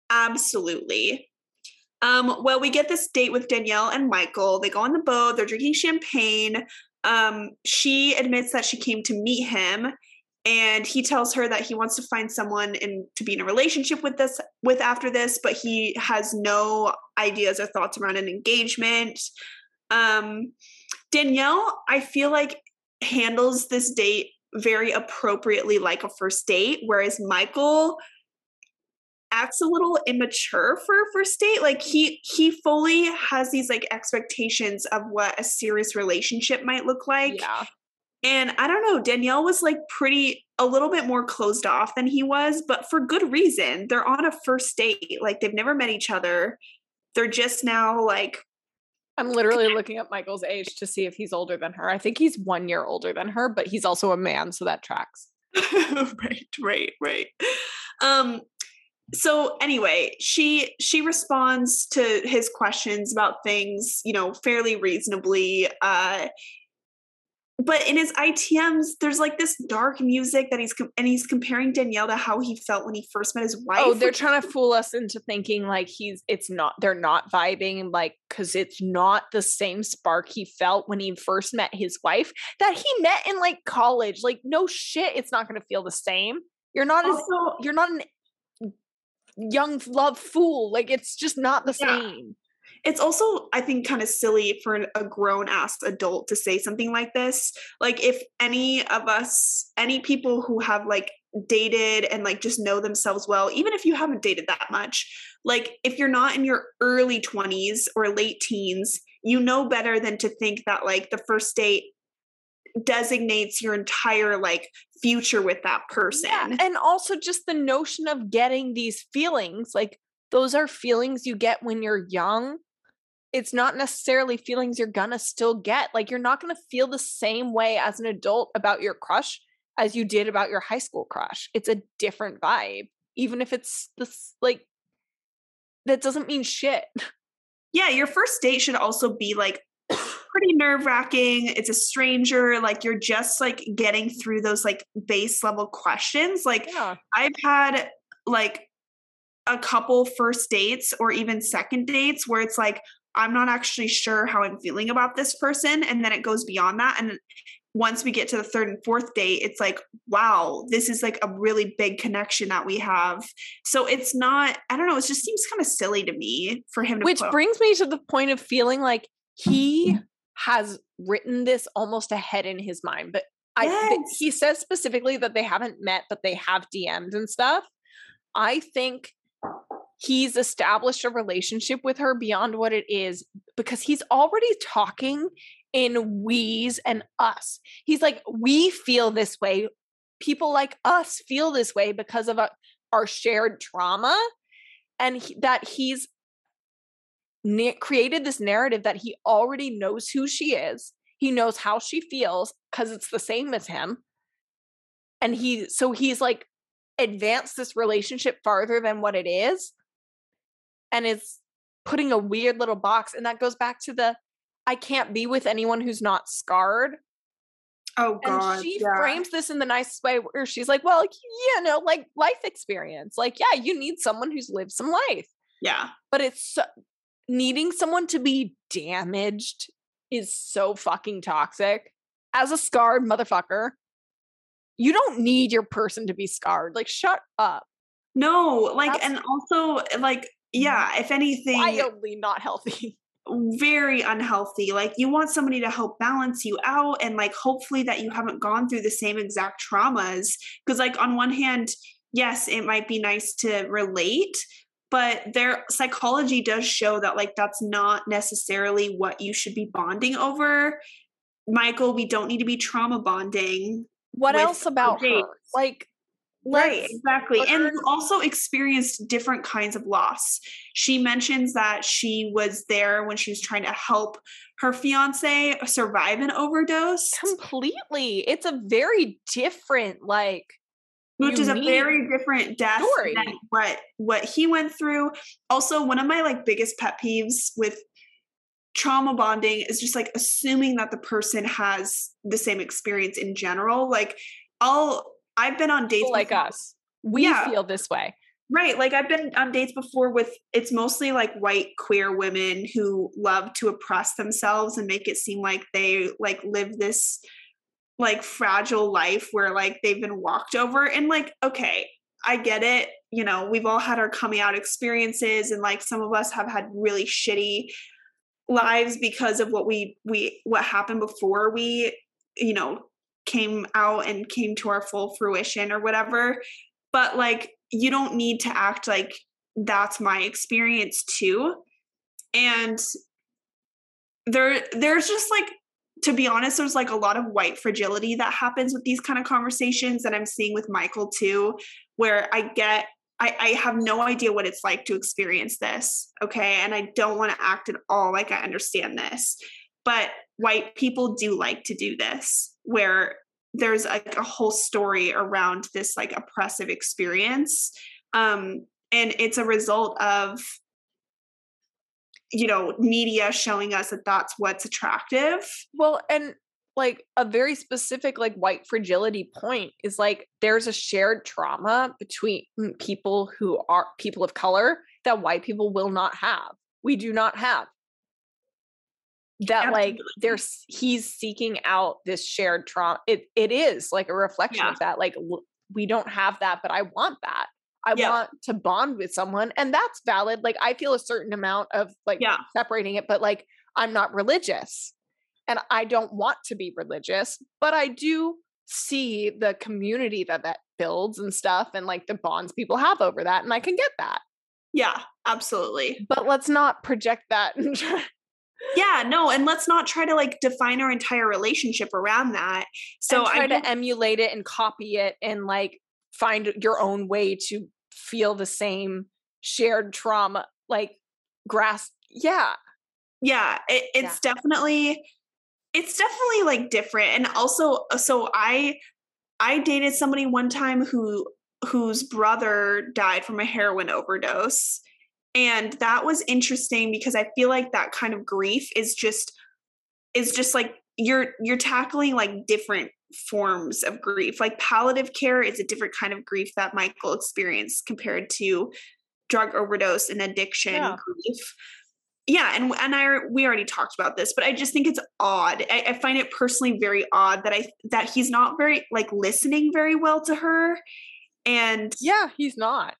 [SPEAKER 2] Absolutely. Um, well, we get this date with Danielle and Michael. They go on the boat, they're drinking champagne. Um, she admits that she came to meet him and he tells her that he wants to find someone and to be in a relationship with this with after this, but he has no ideas or thoughts around an engagement. Um, Danielle, I feel like handles this date very appropriately like a first date, whereas Michael acts a little immature for a first date. Like he he fully has these like expectations of what a serious relationship might look like.
[SPEAKER 1] Yeah.
[SPEAKER 2] And I don't know, Danielle was like pretty a little bit more closed off than he was, but for good reason. They're on a first date. Like they've never met each other. They're just now like
[SPEAKER 1] I'm literally looking up Michael's age to see if he's older than her. I think he's one year older than her, but he's also a man, so that tracks. (laughs)
[SPEAKER 2] right, right, right. Um, so anyway, she she responds to his questions about things, you know, fairly reasonably. Uh, but in his ITMs, there's like this dark music that he's com- and he's comparing Danielle to how he felt when he first met his wife.
[SPEAKER 1] Oh, they're trying to fool us into thinking like he's it's not they're not vibing like because it's not the same spark he felt when he first met his wife that he met in like college. Like no shit, it's not going to feel the same. You're not also, as you're not an young love fool. Like it's just not the yeah. same
[SPEAKER 2] it's also i think kind of silly for a grown ass adult to say something like this. Like if any of us any people who have like dated and like just know themselves well even if you haven't dated that much like if you're not in your early 20s or late teens you know better than to think that like the first date designates your entire like future with that person. yeah,
[SPEAKER 1] and also just the notion of getting these feelings like those are feelings you get when you're young it's not necessarily feelings you're gonna still get. Like you're not gonna feel the same way as an adult about your crush as you did about your high school crush. It's a different vibe, even if it's this like that doesn't mean shit. (laughs)
[SPEAKER 2] Yeah, your first date should also be like (coughs) pretty nerve wracking. It's a stranger. Like you're just like getting through those like base level questions. Like yeah. I've had like a couple first dates or even second dates where it's like, I'm not actually sure how I'm feeling about this person. And then it goes beyond that. And once we get to the third and fourth date, it's like, wow, this is like a really big connection that we have. So it's not, I don't know, it just seems kind of silly to me for him to
[SPEAKER 1] Which brings me to the point of feeling like he has written this almost ahead in his mind. But I
[SPEAKER 2] Yes.
[SPEAKER 1] he says specifically that they haven't met, but they have DM'd and stuff. I think he's established a relationship with her beyond what it is because he's already talking in we's and us. He's like, we feel this way. People like us feel this way because of uh, our shared trauma. And he, that he's na- created this narrative that he already knows who she is. He knows how she feels because it's the same as him. And he, so he's like advanced this relationship farther than what it is and is putting a weird little box. And that goes back to the I can't be with anyone who's not scarred.
[SPEAKER 2] oh God.
[SPEAKER 1] and she
[SPEAKER 2] yeah.
[SPEAKER 1] frames this in the nicest way where she's like, well, you know, like life experience. Like, yeah, you need someone who's lived some life
[SPEAKER 2] yeah.
[SPEAKER 1] but it's so, needing someone to be damaged is so fucking toxic. As a scarred motherfucker, you don't need your person to be scarred. Like, shut up.
[SPEAKER 2] No, like,
[SPEAKER 1] That's-
[SPEAKER 2] and also, like, yeah, if anything,
[SPEAKER 1] Wildly not healthy. (laughs)
[SPEAKER 2] very unhealthy. Like, you want somebody to help balance you out and, like, hopefully that you haven't gone through the same exact traumas. Because, like, on one hand, yes, it might be nice to relate, but their psychology does show that, like, that's not necessarily what you should be bonding over. Michael, we don't need to be trauma bonding.
[SPEAKER 1] What else about her? Like,
[SPEAKER 2] Right, exactly. And also experienced different kinds of loss. She mentions that she was there when she was trying to help her fiance survive an overdose,
[SPEAKER 1] completely. It's a very different, like,
[SPEAKER 2] which is a very different death
[SPEAKER 1] story.
[SPEAKER 2] than what what he went through. Also, one of my like biggest pet peeves with trauma bonding is just like assuming that the person has the same experience in general. Like I'll I've been on dates
[SPEAKER 1] like
[SPEAKER 2] before-
[SPEAKER 1] us. We
[SPEAKER 2] Yeah.
[SPEAKER 1] feel this way.
[SPEAKER 2] Right. Like I've been on dates before with it's mostly like white queer women who love to oppress themselves and make it seem like they like live this like fragile life where like they've been walked over and like okay, I get it. You know, we've all had our coming out experiences and like some of us have had really shitty lives because of what we we what happened before we you know came out and came to our full fruition or whatever. But like you don't need to act like that's my experience too. And there there's just like to be honest there's like a lot of white fragility that happens with these kind of conversations that i'm seeing with michael too where i get I, I have no idea what it's like to experience this okay? And i don't want to act at all like i understand this. But white people do like to do this where there's like a whole story around this like oppressive experience um and it's a result of you know media showing us that that's what's attractive
[SPEAKER 1] Well, and like a very specific like white fragility point is like there's a shared trauma between mm, people who are people of color that white people will not have. We do not have. That like there's he's seeking out this shared trauma. It it is like a reflection
[SPEAKER 2] Yeah.
[SPEAKER 1] of that. Like l- we don't have that, but I want that. I
[SPEAKER 2] Yeah.
[SPEAKER 1] want to bond with someone, and that's valid. Like I feel a certain amount of like
[SPEAKER 2] Yeah.
[SPEAKER 1] separating it, but like I'm not religious and I don't want to be religious, but I do see the community that that builds and stuff and like the bonds people have over that and I can get that.
[SPEAKER 2] yeah absolutely
[SPEAKER 1] But let's not project that (laughs) and try-
[SPEAKER 2] yeah no and let's not try to like define our entire relationship around that. So
[SPEAKER 1] and try
[SPEAKER 2] i
[SPEAKER 1] to emulate it and copy it and like find your own way to feel the same shared trauma like grasp yeah.
[SPEAKER 2] Yeah it, it's definitely it's definitely like different and also uh, so i i dated somebody one time who whose brother died from a heroin overdose and that was interesting because i feel like that kind of grief is just is just like you're you're tackling like different forms of grief like palliative care is a different kind of grief that michael experienced compared to drug overdose and addiction
[SPEAKER 1] Yeah.
[SPEAKER 2] grief yeah, and and I we already talked about this, but I just think it's odd. I, I find it personally very odd that I that he's not very like listening very well to her, and
[SPEAKER 1] yeah, he's not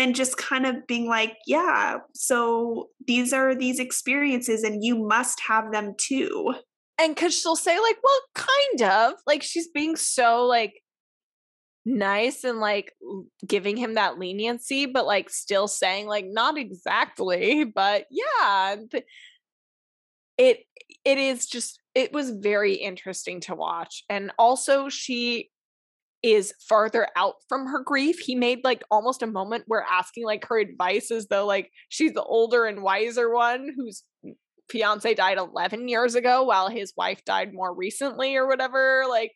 [SPEAKER 2] and just kind of being like, yeah, so these are these experiences and you must have them too.
[SPEAKER 1] And cuz she'll say like, well, kind of. Like she's being so like nice and like giving him that leniency but like still saying like not exactly, but yeah. It it is just it was very interesting to watch. And also she is farther out from her grief. He made like almost a moment where asking like her advice as though like she's the older and wiser one whose fiance died 11 years ago while his wife died more recently or whatever. Like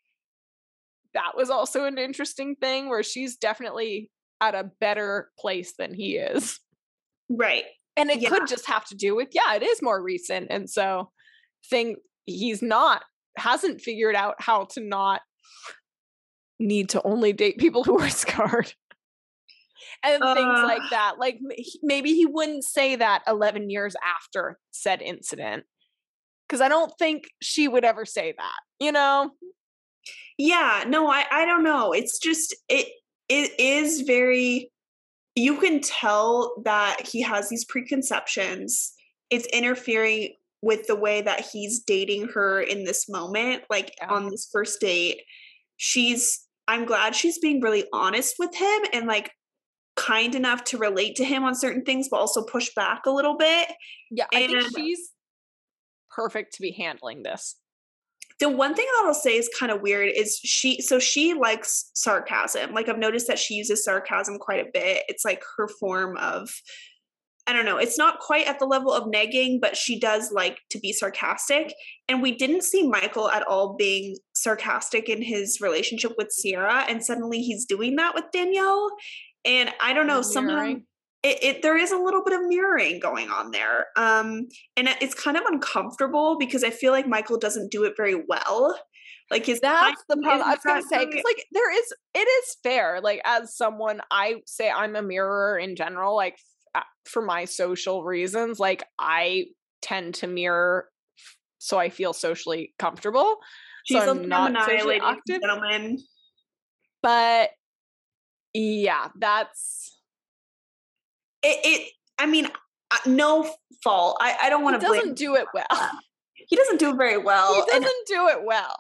[SPEAKER 1] that was also an interesting thing where she's definitely at a better place than he is.
[SPEAKER 2] Right.
[SPEAKER 1] And it yeah. could just have to do with, yeah, it is more recent. And so thing he's not hasn't figured out how to not need to only date people who are (laughs) scarred and uh, things like that like maybe he wouldn't say that 11 years after said incident because i don't think she would ever say that you know
[SPEAKER 2] yeah no i i don't know it's just it it is very you can tell that he has these preconceptions it's interfering with the way that he's dating her in this moment like yeah. on this first date she's I'm glad she's being really honest with him and like kind enough to relate to him on certain things, but also push back a little bit.
[SPEAKER 1] Yeah, I and think she's perfect to be handling this.
[SPEAKER 2] The one thing that I'll say is kind of weird is she, so she likes sarcasm. Like I've noticed that she uses sarcasm quite a bit. It's like her form of I don't know, it's not quite at the level of negging, but she does like to be sarcastic. And we didn't see Michael at all being sarcastic in his relationship with Sierra, And suddenly he's doing that with Danielle. And I don't know, somehow it, it, there is a little bit of mirroring going on there. Um, and it's kind of uncomfortable because I feel like Michael doesn't do it very well. Like is
[SPEAKER 1] that's the problem. I was gonna say because like there is it is fair. Like as someone, I say I'm a mirror in general. Like for my social reasons, like I tend to mirror so I feel socially comfortable. She's so not socially active. Gentlemen. But yeah, that's
[SPEAKER 2] it. it I mean, uh, no fault. I, I don't want to.
[SPEAKER 1] Doesn't do it well. (laughs)
[SPEAKER 2] He doesn't do it very well.
[SPEAKER 1] He doesn't and, do it well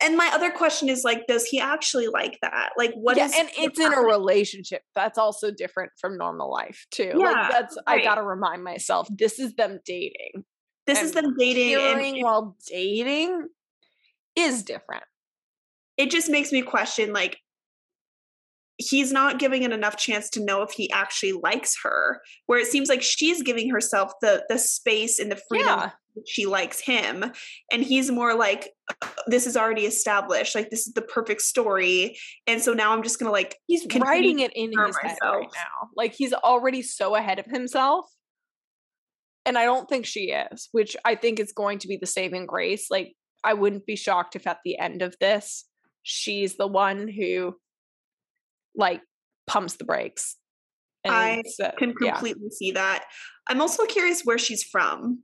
[SPEAKER 2] and my other question is like does he actually like that like what yeah, is
[SPEAKER 1] and it's in a relationship that's also different from normal life too yeah, like that's right. i gotta remind myself this is them dating
[SPEAKER 2] this and is them dating
[SPEAKER 1] and while dating is different
[SPEAKER 2] it just makes me question like he's not giving it enough chance to know if he actually likes her where it seems like she's giving herself the the space and the freedom yeah she likes him and he's more like uh, this is already established like this is the perfect story and so now i'm just gonna like
[SPEAKER 1] he's writing it in his myself. head right now like he's already so ahead of himself and i don't think she is which i think is going to be the saving grace like i wouldn't be shocked if at the end of this she's the one who like pumps the brakes And
[SPEAKER 2] I can completely yeah. see that. I'm also curious where she's from.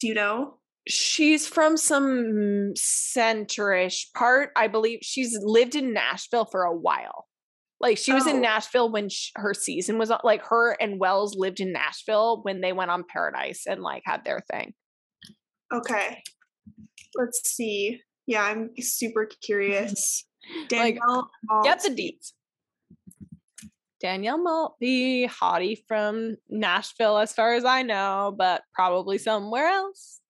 [SPEAKER 2] Do you know?
[SPEAKER 1] She's from some centerish part. I believe she's lived in Nashville for a while. Like she was oh. in Nashville when she, her season was on. Like her and Wells lived in Nashville when they went on Paradise and like had their thing.
[SPEAKER 2] Okay. Let's see. Yeah, I'm super curious. (laughs) Danielle,
[SPEAKER 1] like, get the deets. Danielle Maltby, hottie from Nashville, as far as I know, but probably somewhere else.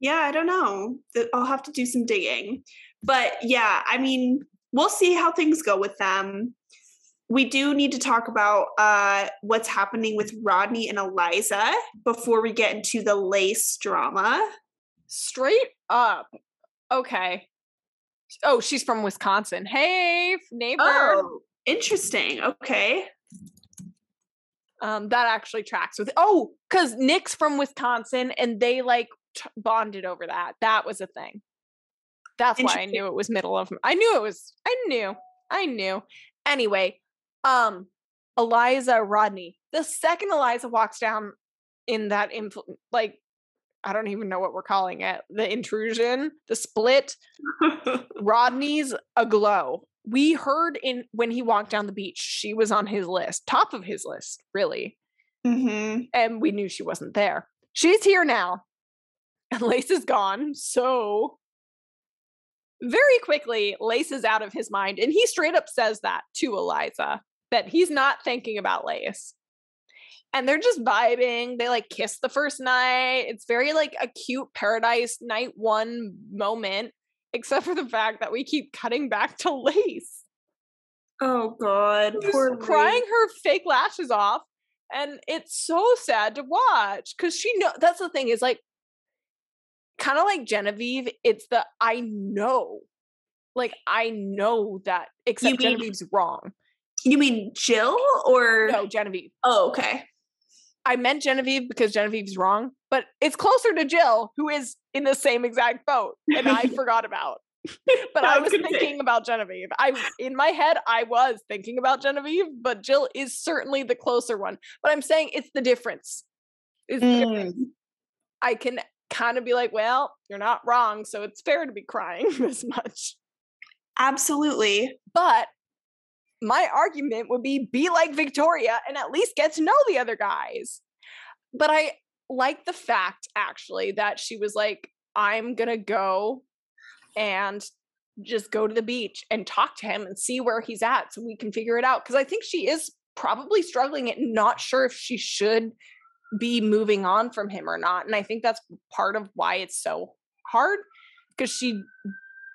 [SPEAKER 2] Yeah, I don't know. I'll have to do some digging. But yeah, I mean, we'll see how things go with them. We do need to talk about uh, what's happening with Rodney and Eliza before we get into the lace drama.
[SPEAKER 1] Straight up. Okay. Oh, she's from Wisconsin. Hey, neighbor. Oh,
[SPEAKER 2] Interesting. Okay.
[SPEAKER 1] Um, that actually tracks with oh, because Nick's from Wisconsin and they like t- bonded over that. That was a thing. That's why I knew it was middle of. I knew it was. I knew. I knew. Anyway, um, Eliza Rodney. The second Eliza walks down in that infl- like I don't even know what we're calling it. The intrusion, the split. (laughs) Rodney's aglow. We heard in when he walked down the beach, she was on his list, top of his list, really.
[SPEAKER 2] mm-hmm.
[SPEAKER 1] And we knew she wasn't there. She's here now. And Lace is gone. So very quickly, Lace is out of his mind. And he straight up says that to Eliza that he's not thinking about Lace. And they're just vibing. They like kiss the first night. It's very like a cute paradise night one moment, except for the fact that we keep cutting back to Lace.
[SPEAKER 2] Oh God, poor
[SPEAKER 1] crying
[SPEAKER 2] Lace.
[SPEAKER 1] her fake lashes off. And it's so sad to watch because she know that's the thing is like kind of like Genevieve, it's the I know. Like I know that except
[SPEAKER 2] mean-
[SPEAKER 1] Genevieve's wrong.
[SPEAKER 2] You mean Jill or?
[SPEAKER 1] No, Genevieve.
[SPEAKER 2] Oh, okay.
[SPEAKER 1] I meant Genevieve because Genevieve's wrong, but it's closer to Jill, who is in the same exact boat, and I (laughs) forgot about. (laughs) But I was
[SPEAKER 2] gonna say-
[SPEAKER 1] thinking about Genevieve. I in my head I was thinking about Genevieve, but Jill is certainly the closer one. But I'm saying it's the difference. It's the difference.
[SPEAKER 2] Mm.
[SPEAKER 1] I can kind of be like, well, you're not wrong, so it's fair to be crying (laughs) this much.
[SPEAKER 2] Absolutely.
[SPEAKER 1] But my argument would be be like Victoria and at least get to know the other guys. But I like the fact actually that she was like, I'm gonna go and just go to the beach and talk to him and see where he's at so we can figure it out. Cause I think she is probably struggling and not sure if she should be moving on from him or not. And I think that's part of why it's so hard because she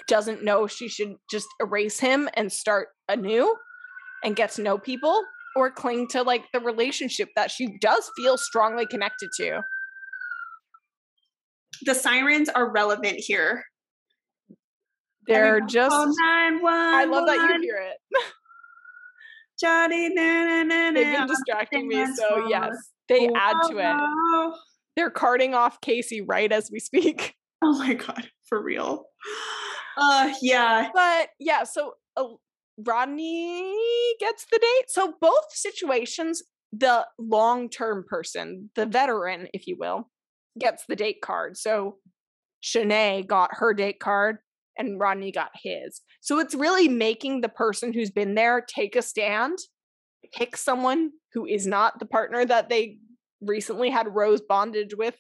[SPEAKER 1] doesn't know she should just erase him and start anew and get to know people or cling to like the relationship that she does feel strongly connected to.
[SPEAKER 2] The sirens are relevant here.
[SPEAKER 1] They're just
[SPEAKER 2] call 911.
[SPEAKER 1] I love that you hear it.
[SPEAKER 2] Johnny, na, na, na,
[SPEAKER 1] They've been distracting me, so yes, they add to it. They're carting off Casey right as we speak. (laughs)
[SPEAKER 2] Oh my god, for real. Uh yeah.
[SPEAKER 1] But yeah, so uh, Rodney gets the date. So both situations, the long-term person, the veteran, if you will, gets the date card. So Shanae got her date card and Rodney got his. So it's really making the person who's been there take a stand, pick someone who is not the partner that they recently had rose bondage with.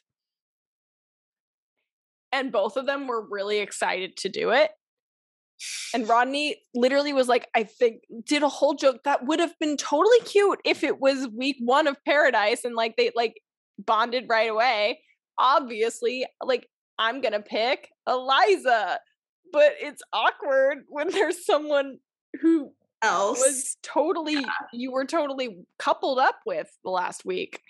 [SPEAKER 1] And both of them were really excited to do it. And Rodney literally was like, I think, did a whole joke that would have been totally cute if it was week one of Paradise and like they like bonded right away. Obviously, like I'm gonna pick Eliza, but it's awkward when there's someone who
[SPEAKER 2] Else.
[SPEAKER 1] was totally you were totally coupled up with the last week.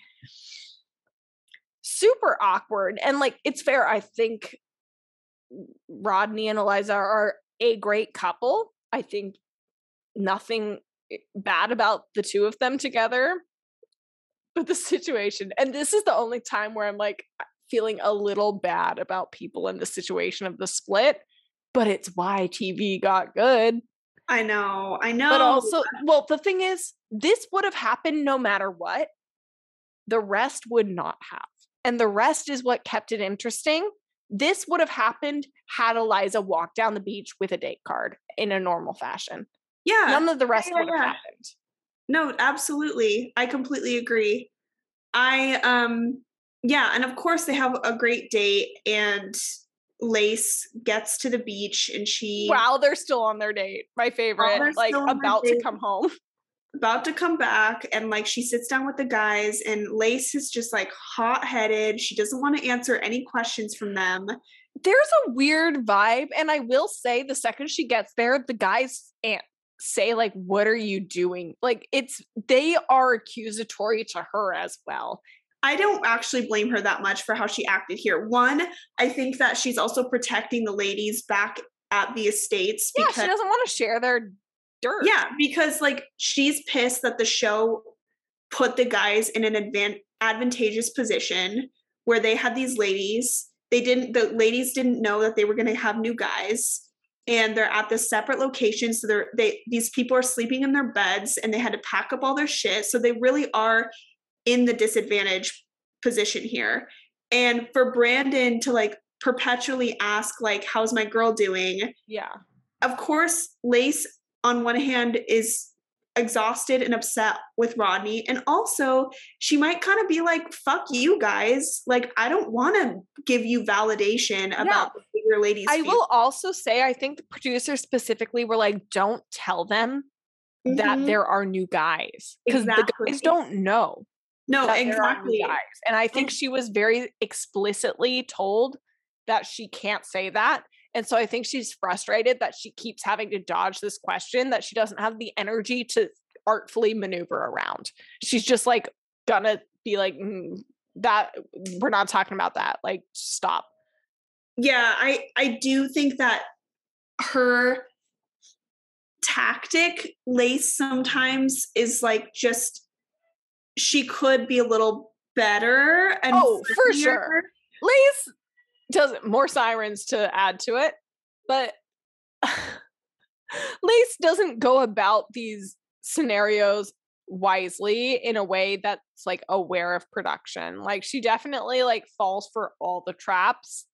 [SPEAKER 1] Super awkward. And like it's fair, I think Rodney and Eliza are a great couple. I think nothing eh, bad about the two of them together. But the situation, and this is the only time where I'm like feeling a little bad about people in the situation of the split, but it's why TV got good.
[SPEAKER 2] I know. I know.
[SPEAKER 1] But also, well, the thing is, this would have happened no matter what. The rest would not have. And the rest is what kept it interesting. This would have happened had Eliza walked down the beach with a date card in a normal fashion.
[SPEAKER 2] yeah.
[SPEAKER 1] None of the rest
[SPEAKER 2] yeah,
[SPEAKER 1] would have
[SPEAKER 2] yeah.
[SPEAKER 1] happened.
[SPEAKER 2] No, absolutely. I completely agree. I um yeah, and of course they have a great date and Lace gets to the beach and she
[SPEAKER 1] Wow, they're still on their date. My favorite. Like
[SPEAKER 2] still on their
[SPEAKER 1] about to come home. (laughs)
[SPEAKER 2] about to come back and like she sits down with the guys and Lace is just like hot-headed. She doesn't want to answer any questions from them.
[SPEAKER 1] There's a weird vibe. And I will say the second she gets there, the guys say, like, what are you doing? Like it's they are accusatory to her as well.
[SPEAKER 2] I don't actually blame her that much for how she acted here. One, I think that she's also protecting the ladies back at the estates
[SPEAKER 1] Yeah,
[SPEAKER 2] because
[SPEAKER 1] she doesn't want to share their dirt.
[SPEAKER 2] Yeah, because like she's pissed that the show put the guys in an advan- advantageous position where they had these ladies. They didn't the ladies didn't know that they were going to have new guys and they're at this separate location so they're they these people are sleeping in their beds and they had to pack up all their shit so they really are in the disadvantage position here. And for Brandon to like perpetually ask like how's my girl doing?
[SPEAKER 1] Yeah.
[SPEAKER 2] Of course, Lace on one hand is exhausted and upset with Rodney. And also, she might kind of be like, fuck you guys. Like, I don't want to give you validation about yeah. the bigger ladies.
[SPEAKER 1] I will also say, I think the producers specifically were like, don't tell them mm-hmm. that there are new guys. Because exactly. the guys don't know.
[SPEAKER 2] No, exactly.
[SPEAKER 1] And I think she was very explicitly told that she can't say that. And so I think she's frustrated that she keeps having to dodge this question that she doesn't have the energy to artfully maneuver around. She's just like gonna be like mm, that we're not talking about that. Like stop.
[SPEAKER 2] Yeah, I I do think that her tactic lace sometimes is like just she could be a little better and
[SPEAKER 1] oh for sure lace does more sirens to add to it, but (laughs) Lace doesn't go about these scenarios wisely in a way that's like aware of production. Like she definitely like falls for all the traps.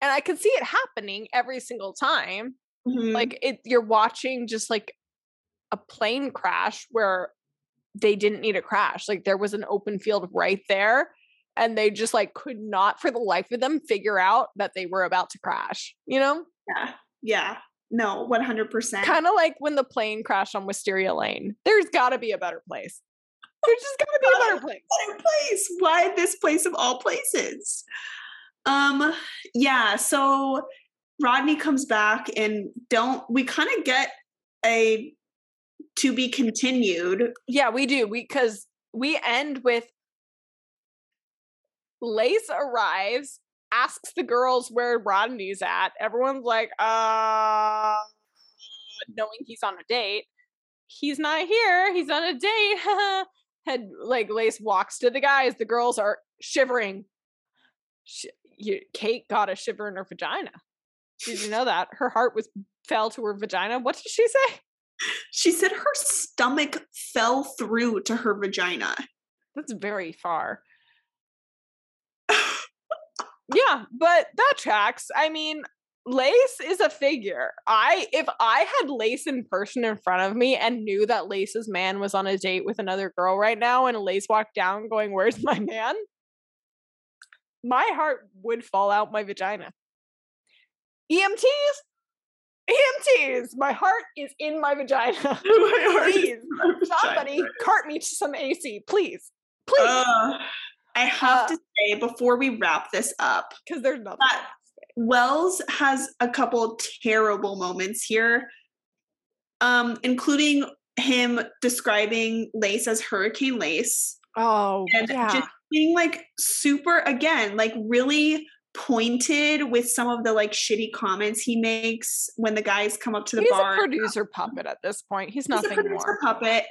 [SPEAKER 1] And I can see it happening every single time. Mm-hmm. Like it you're watching just like a plane crash where they didn't need a crash. Like there was an open field right there and they just like could not for the life of them figure out that they were about to crash, you know?
[SPEAKER 2] Yeah. Yeah. No, 100%.
[SPEAKER 1] Kind of like when the plane crashed on Wisteria Lane. There's got to be a better place. There's just got to be a better place.
[SPEAKER 2] Better place. Why this place of all places? Um yeah, so Rodney comes back and don't we kind of get a to be continued.
[SPEAKER 1] Yeah, we do. We cuz we end with Lace arrives, asks the girls where Rodney's at. Everyone's like, uh, knowing he's on a date. He's not here. He's on a date. (laughs) Had like Lace walks to the guys. The girls are shivering. Sh- you, Kate got a shiver in her vagina. Did you know that her heart was fell to her vagina? What did she say?
[SPEAKER 2] She said her stomach fell through to her vagina.
[SPEAKER 1] That's very far yeah, but that tracks. I mean, Lace is a figure. I if I had Lace in person in front of me and knew that Lace's man was on a date with another girl right now and Lace walked down going, "Where's my man?" My heart would fall out my vagina. EMTs? EMTs, my heart is in my vagina. (laughs) my please, somebody vagina. cart me to some AC, please. Please. Uh,
[SPEAKER 2] I have uh, to say before we wrap this up,
[SPEAKER 1] because there's nothing.
[SPEAKER 2] Wells has a couple terrible moments here, um, including him describing Lace as Hurricane Lace.
[SPEAKER 1] Oh, and yeah. just
[SPEAKER 2] being like super again, like really pointed with some of the like shitty comments he makes when the guys come up to the
[SPEAKER 1] He's
[SPEAKER 2] bar.
[SPEAKER 1] He's a producer puppet at this point. He's, He's nothing a more.
[SPEAKER 2] Puppet.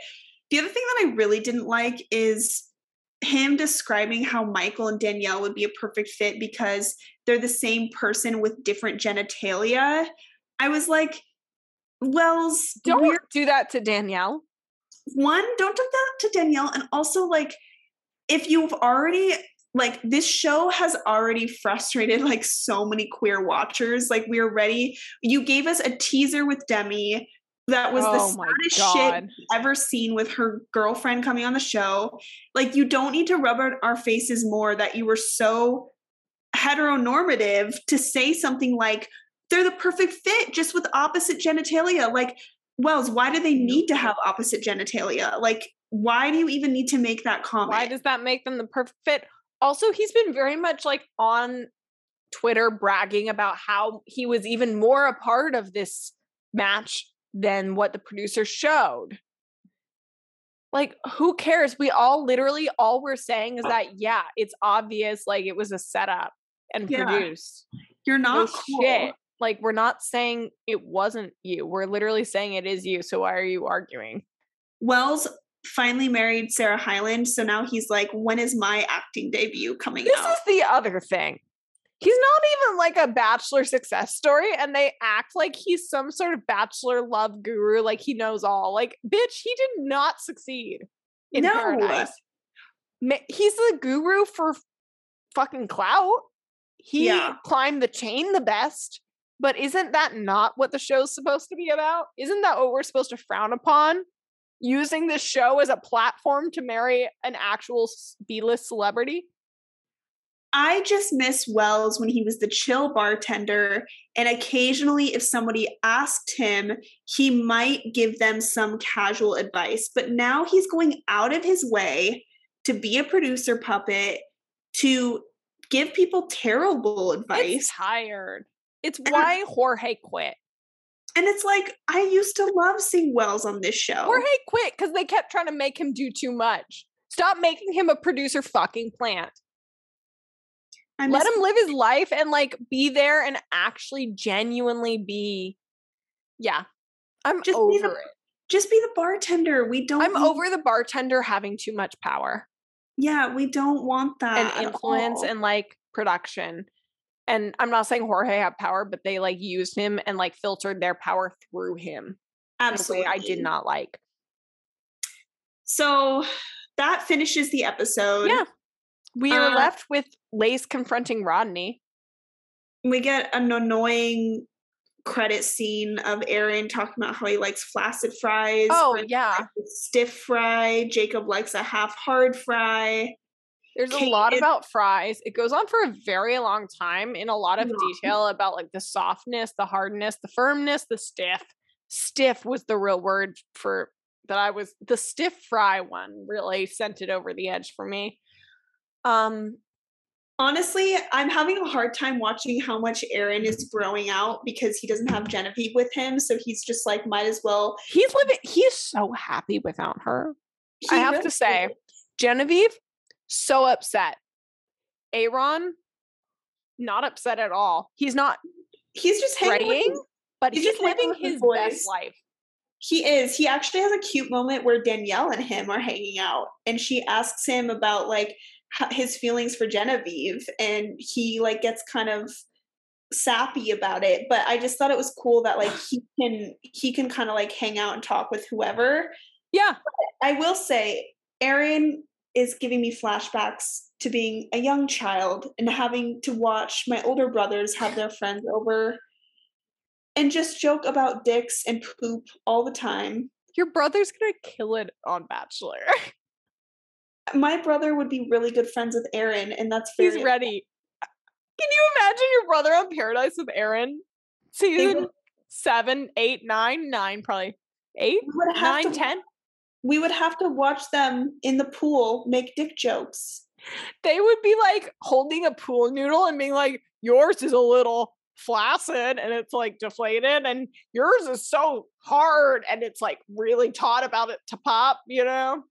[SPEAKER 2] The other thing that I really didn't like is him describing how Michael and Danielle would be a perfect fit because they're the same person with different genitalia. I was like, Wells,
[SPEAKER 1] don't do that to Danielle.
[SPEAKER 2] One, don't do that to Danielle. And also, like, if you've already, like, this show has already frustrated like so many queer watchers. Like, we're ready. You gave us a teaser with Demi that was oh the saddest shit ever seen with her girlfriend coming on the show. Like, you don't need to rub our faces more that you were so heteronormative to say something like, they're the perfect fit just with opposite genitalia. Like, Wells, why do they need to have opposite genitalia? Like, why do you even need to make that comment?
[SPEAKER 1] Why does that make them the perfect fit? Also, he's been very much like on Twitter bragging about how he was even more a part of this match than what the producer showed. Like, who cares? We all literally, all we're saying is that, yeah, it's obvious, like it was a setup and yeah. produced.
[SPEAKER 2] You're not no cool. shit.
[SPEAKER 1] Like, we're not saying it wasn't you. We're literally saying it is you. So why are you arguing?
[SPEAKER 2] Wells finally married Sarah Hyland. So now he's like, when is my acting debut coming
[SPEAKER 1] this
[SPEAKER 2] out?
[SPEAKER 1] This is the other thing he's not even like a bachelor success story and they act like he's some sort of bachelor love guru like he knows all like bitch he did not succeed in no. paradise he's the guru for fucking clout. He
[SPEAKER 2] Yeah.
[SPEAKER 1] climbed the chain the best. But isn't that not what the show's supposed to be about? Isn't that what we're supposed to frown upon? Using this show as a platform to marry an actual B list celebrity?
[SPEAKER 2] I just miss Wells when he was the chill bartender. And occasionally, if somebody asked him, he might give them some casual advice. But now he's going out of his way to be a producer puppet, to give people terrible advice.
[SPEAKER 1] It's tired. It's why Jorge quit.
[SPEAKER 2] And it's like, I used to love seeing Wells on this show.
[SPEAKER 1] Jorge quit because they kept trying to make him do too much. Stop making him a producer fucking plant.
[SPEAKER 2] I
[SPEAKER 1] Let
[SPEAKER 2] miss-
[SPEAKER 1] him live his life and like be there and actually genuinely be. Yeah. I'm
[SPEAKER 2] Just be the-
[SPEAKER 1] over it.
[SPEAKER 2] just be the bartender. We don't.
[SPEAKER 1] I'm
[SPEAKER 2] need-
[SPEAKER 1] over the bartender having too much power
[SPEAKER 2] Yeah, we don't want that.
[SPEAKER 1] and influence and like production. And I'm not saying Jorge had power, but they like used him and like filtered their power through him in a way
[SPEAKER 2] absolutely,
[SPEAKER 1] I did not like.
[SPEAKER 2] So that finishes the episode.
[SPEAKER 1] Yeah. We are
[SPEAKER 2] Uh,
[SPEAKER 1] left with Lace confronting Rodney.
[SPEAKER 2] we get an annoying credit scene of Aaron talking about how he likes flaccid fries.
[SPEAKER 1] Oh yeah.
[SPEAKER 2] stiff fry. Jacob likes a half hard fry.
[SPEAKER 1] There's a lot about fries. It goes on for a very long time in a lot of
[SPEAKER 2] Yeah.
[SPEAKER 1] detail about like the softness, the hardness, the firmness, the stiff. Stiff was the real word for that I was the stiff fry one really sent it over the edge for me. Um
[SPEAKER 2] Honestly, I'm having a hard time watching how much Aaron is growing out because he doesn't have Genevieve with him. So he's just like, might as well.
[SPEAKER 1] he's living he's so happy without her. I have
[SPEAKER 2] really
[SPEAKER 1] to say,
[SPEAKER 2] is.
[SPEAKER 1] Genevieve, so upset. Aaron, not upset at all. He's not
[SPEAKER 2] he's just hanging.
[SPEAKER 1] praying, but
[SPEAKER 2] he's
[SPEAKER 1] he's,
[SPEAKER 2] just
[SPEAKER 1] living
[SPEAKER 2] his boys.
[SPEAKER 1] best life.
[SPEAKER 2] He is. He actually has a cute moment where Danielle and him are hanging out, and she asks him about like his feelings for Genevieve, and he like gets kind of sappy about it. But I just thought it was cool that like (sighs) he can he can kind of like hang out and talk with whoever.
[SPEAKER 1] Yeah.
[SPEAKER 2] I will say, Aaron is giving me flashbacks to being a young child and having to watch my older brothers have their friends over and just joke about dicks and poop all the time.
[SPEAKER 1] Your brother's gonna kill it on Bachelor. (laughs)
[SPEAKER 2] My brother would be really good friends with Aaron, and that's very
[SPEAKER 1] He's ready. Can you imagine your brother on Paradise with Aaron? Season seven, eight, nine, nine, probably eight,
[SPEAKER 2] We would have
[SPEAKER 1] nine,
[SPEAKER 2] to,
[SPEAKER 1] ten.
[SPEAKER 2] We would have to watch them in the pool make dick jokes.
[SPEAKER 1] They would be like holding a pool noodle and being like, "Yours is a little flaccid and it's like deflated, and yours is so hard and it's like really taut about it to pop." You know,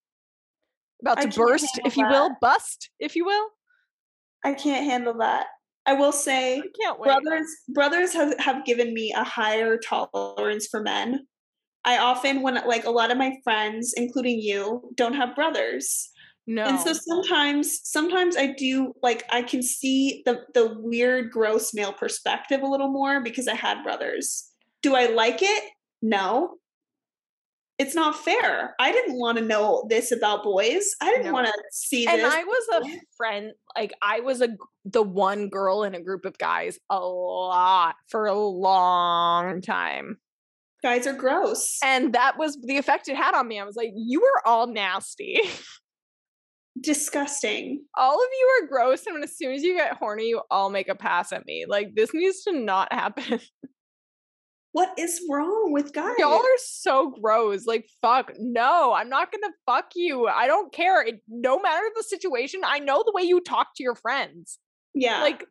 [SPEAKER 1] about to burst, if you will, bust, if you will.
[SPEAKER 2] I can't handle that. I will say
[SPEAKER 1] I
[SPEAKER 2] brothers brothers have, have given me a higher tolerance for men. I often when like a lot of my friends including you don't have brothers.
[SPEAKER 1] No,
[SPEAKER 2] and so sometimes sometimes i do like i can see the the weird gross male perspective a little more because i had brothers. Do i like it? No it's not fair i didn't want to know this about boys i didn't
[SPEAKER 1] No.
[SPEAKER 2] want to see
[SPEAKER 1] and
[SPEAKER 2] this And
[SPEAKER 1] I was a (laughs) friend, like I was a the one girl in a group of guys a lot for a long time.
[SPEAKER 2] guys are gross
[SPEAKER 1] And that was the effect it had on me. I was like, you are all nasty. (laughs)
[SPEAKER 2] disgusting
[SPEAKER 1] all of you are gross. And as soon as you get horny, you all make a pass at me. Like, this needs to not happen. (laughs)
[SPEAKER 2] what is wrong with guys
[SPEAKER 1] Y'all are so gross. Like, fuck. No, I'm not to fuck you. I don't care. It, no matter the situation, I know the way you talk to your friends.
[SPEAKER 2] yeah
[SPEAKER 1] Like,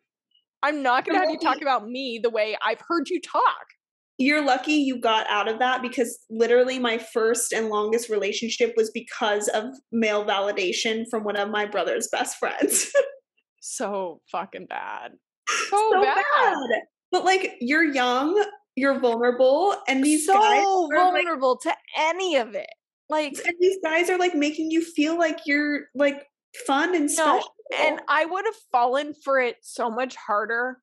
[SPEAKER 1] I'm not
[SPEAKER 2] You're
[SPEAKER 1] have you talk about me the way I've heard you talk.
[SPEAKER 2] you're lucky you got out of that because literally my first and longest relationship was because of male validation from one of my brother's best friends. (laughs)
[SPEAKER 1] So fucking bad. So,
[SPEAKER 2] so
[SPEAKER 1] bad.
[SPEAKER 2] bad. But like you're young, you're vulnerable, and these
[SPEAKER 1] so
[SPEAKER 2] guys are like,
[SPEAKER 1] vulnerable to any of it. Like,
[SPEAKER 2] and these guys are like making you feel like you're like fun and
[SPEAKER 1] no.
[SPEAKER 2] special.
[SPEAKER 1] And I would have fallen for it so much harder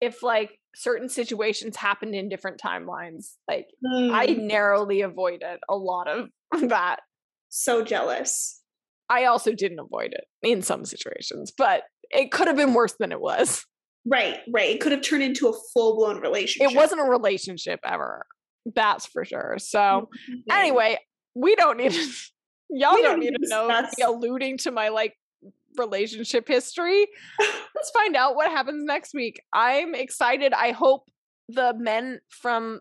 [SPEAKER 1] if like certain situations happened in different timelines. Like, I
[SPEAKER 2] Mm,
[SPEAKER 1] narrowly avoided a lot of (laughs) that.
[SPEAKER 2] so jealous.
[SPEAKER 1] I also didn't avoid it in some situations, but it could have been worse than it was.
[SPEAKER 2] Right, right. It could have turned into a full blown relationship.
[SPEAKER 1] It wasn't a relationship ever. That's for sure. So,
[SPEAKER 2] Mhm.
[SPEAKER 1] anyway, we don't need to, y'all
[SPEAKER 2] We
[SPEAKER 1] don't need
[SPEAKER 2] need
[SPEAKER 1] to know
[SPEAKER 2] discuss-
[SPEAKER 1] alluding to my like relationship history. (laughs) Let's find out what happens next week. I'm excited. I hope the men from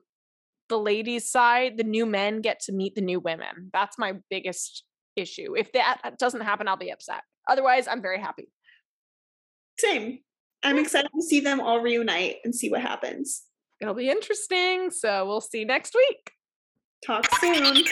[SPEAKER 1] the ladies' side, the new men get to meet the new women. That's my biggest issue. If that doesn't happen, I'll be upset. Otherwise, I'm very happy.
[SPEAKER 2] Same. I'm excited to see them all reunite and see what happens.
[SPEAKER 1] It'll be interesting. So we'll see next week.
[SPEAKER 2] Talk soon.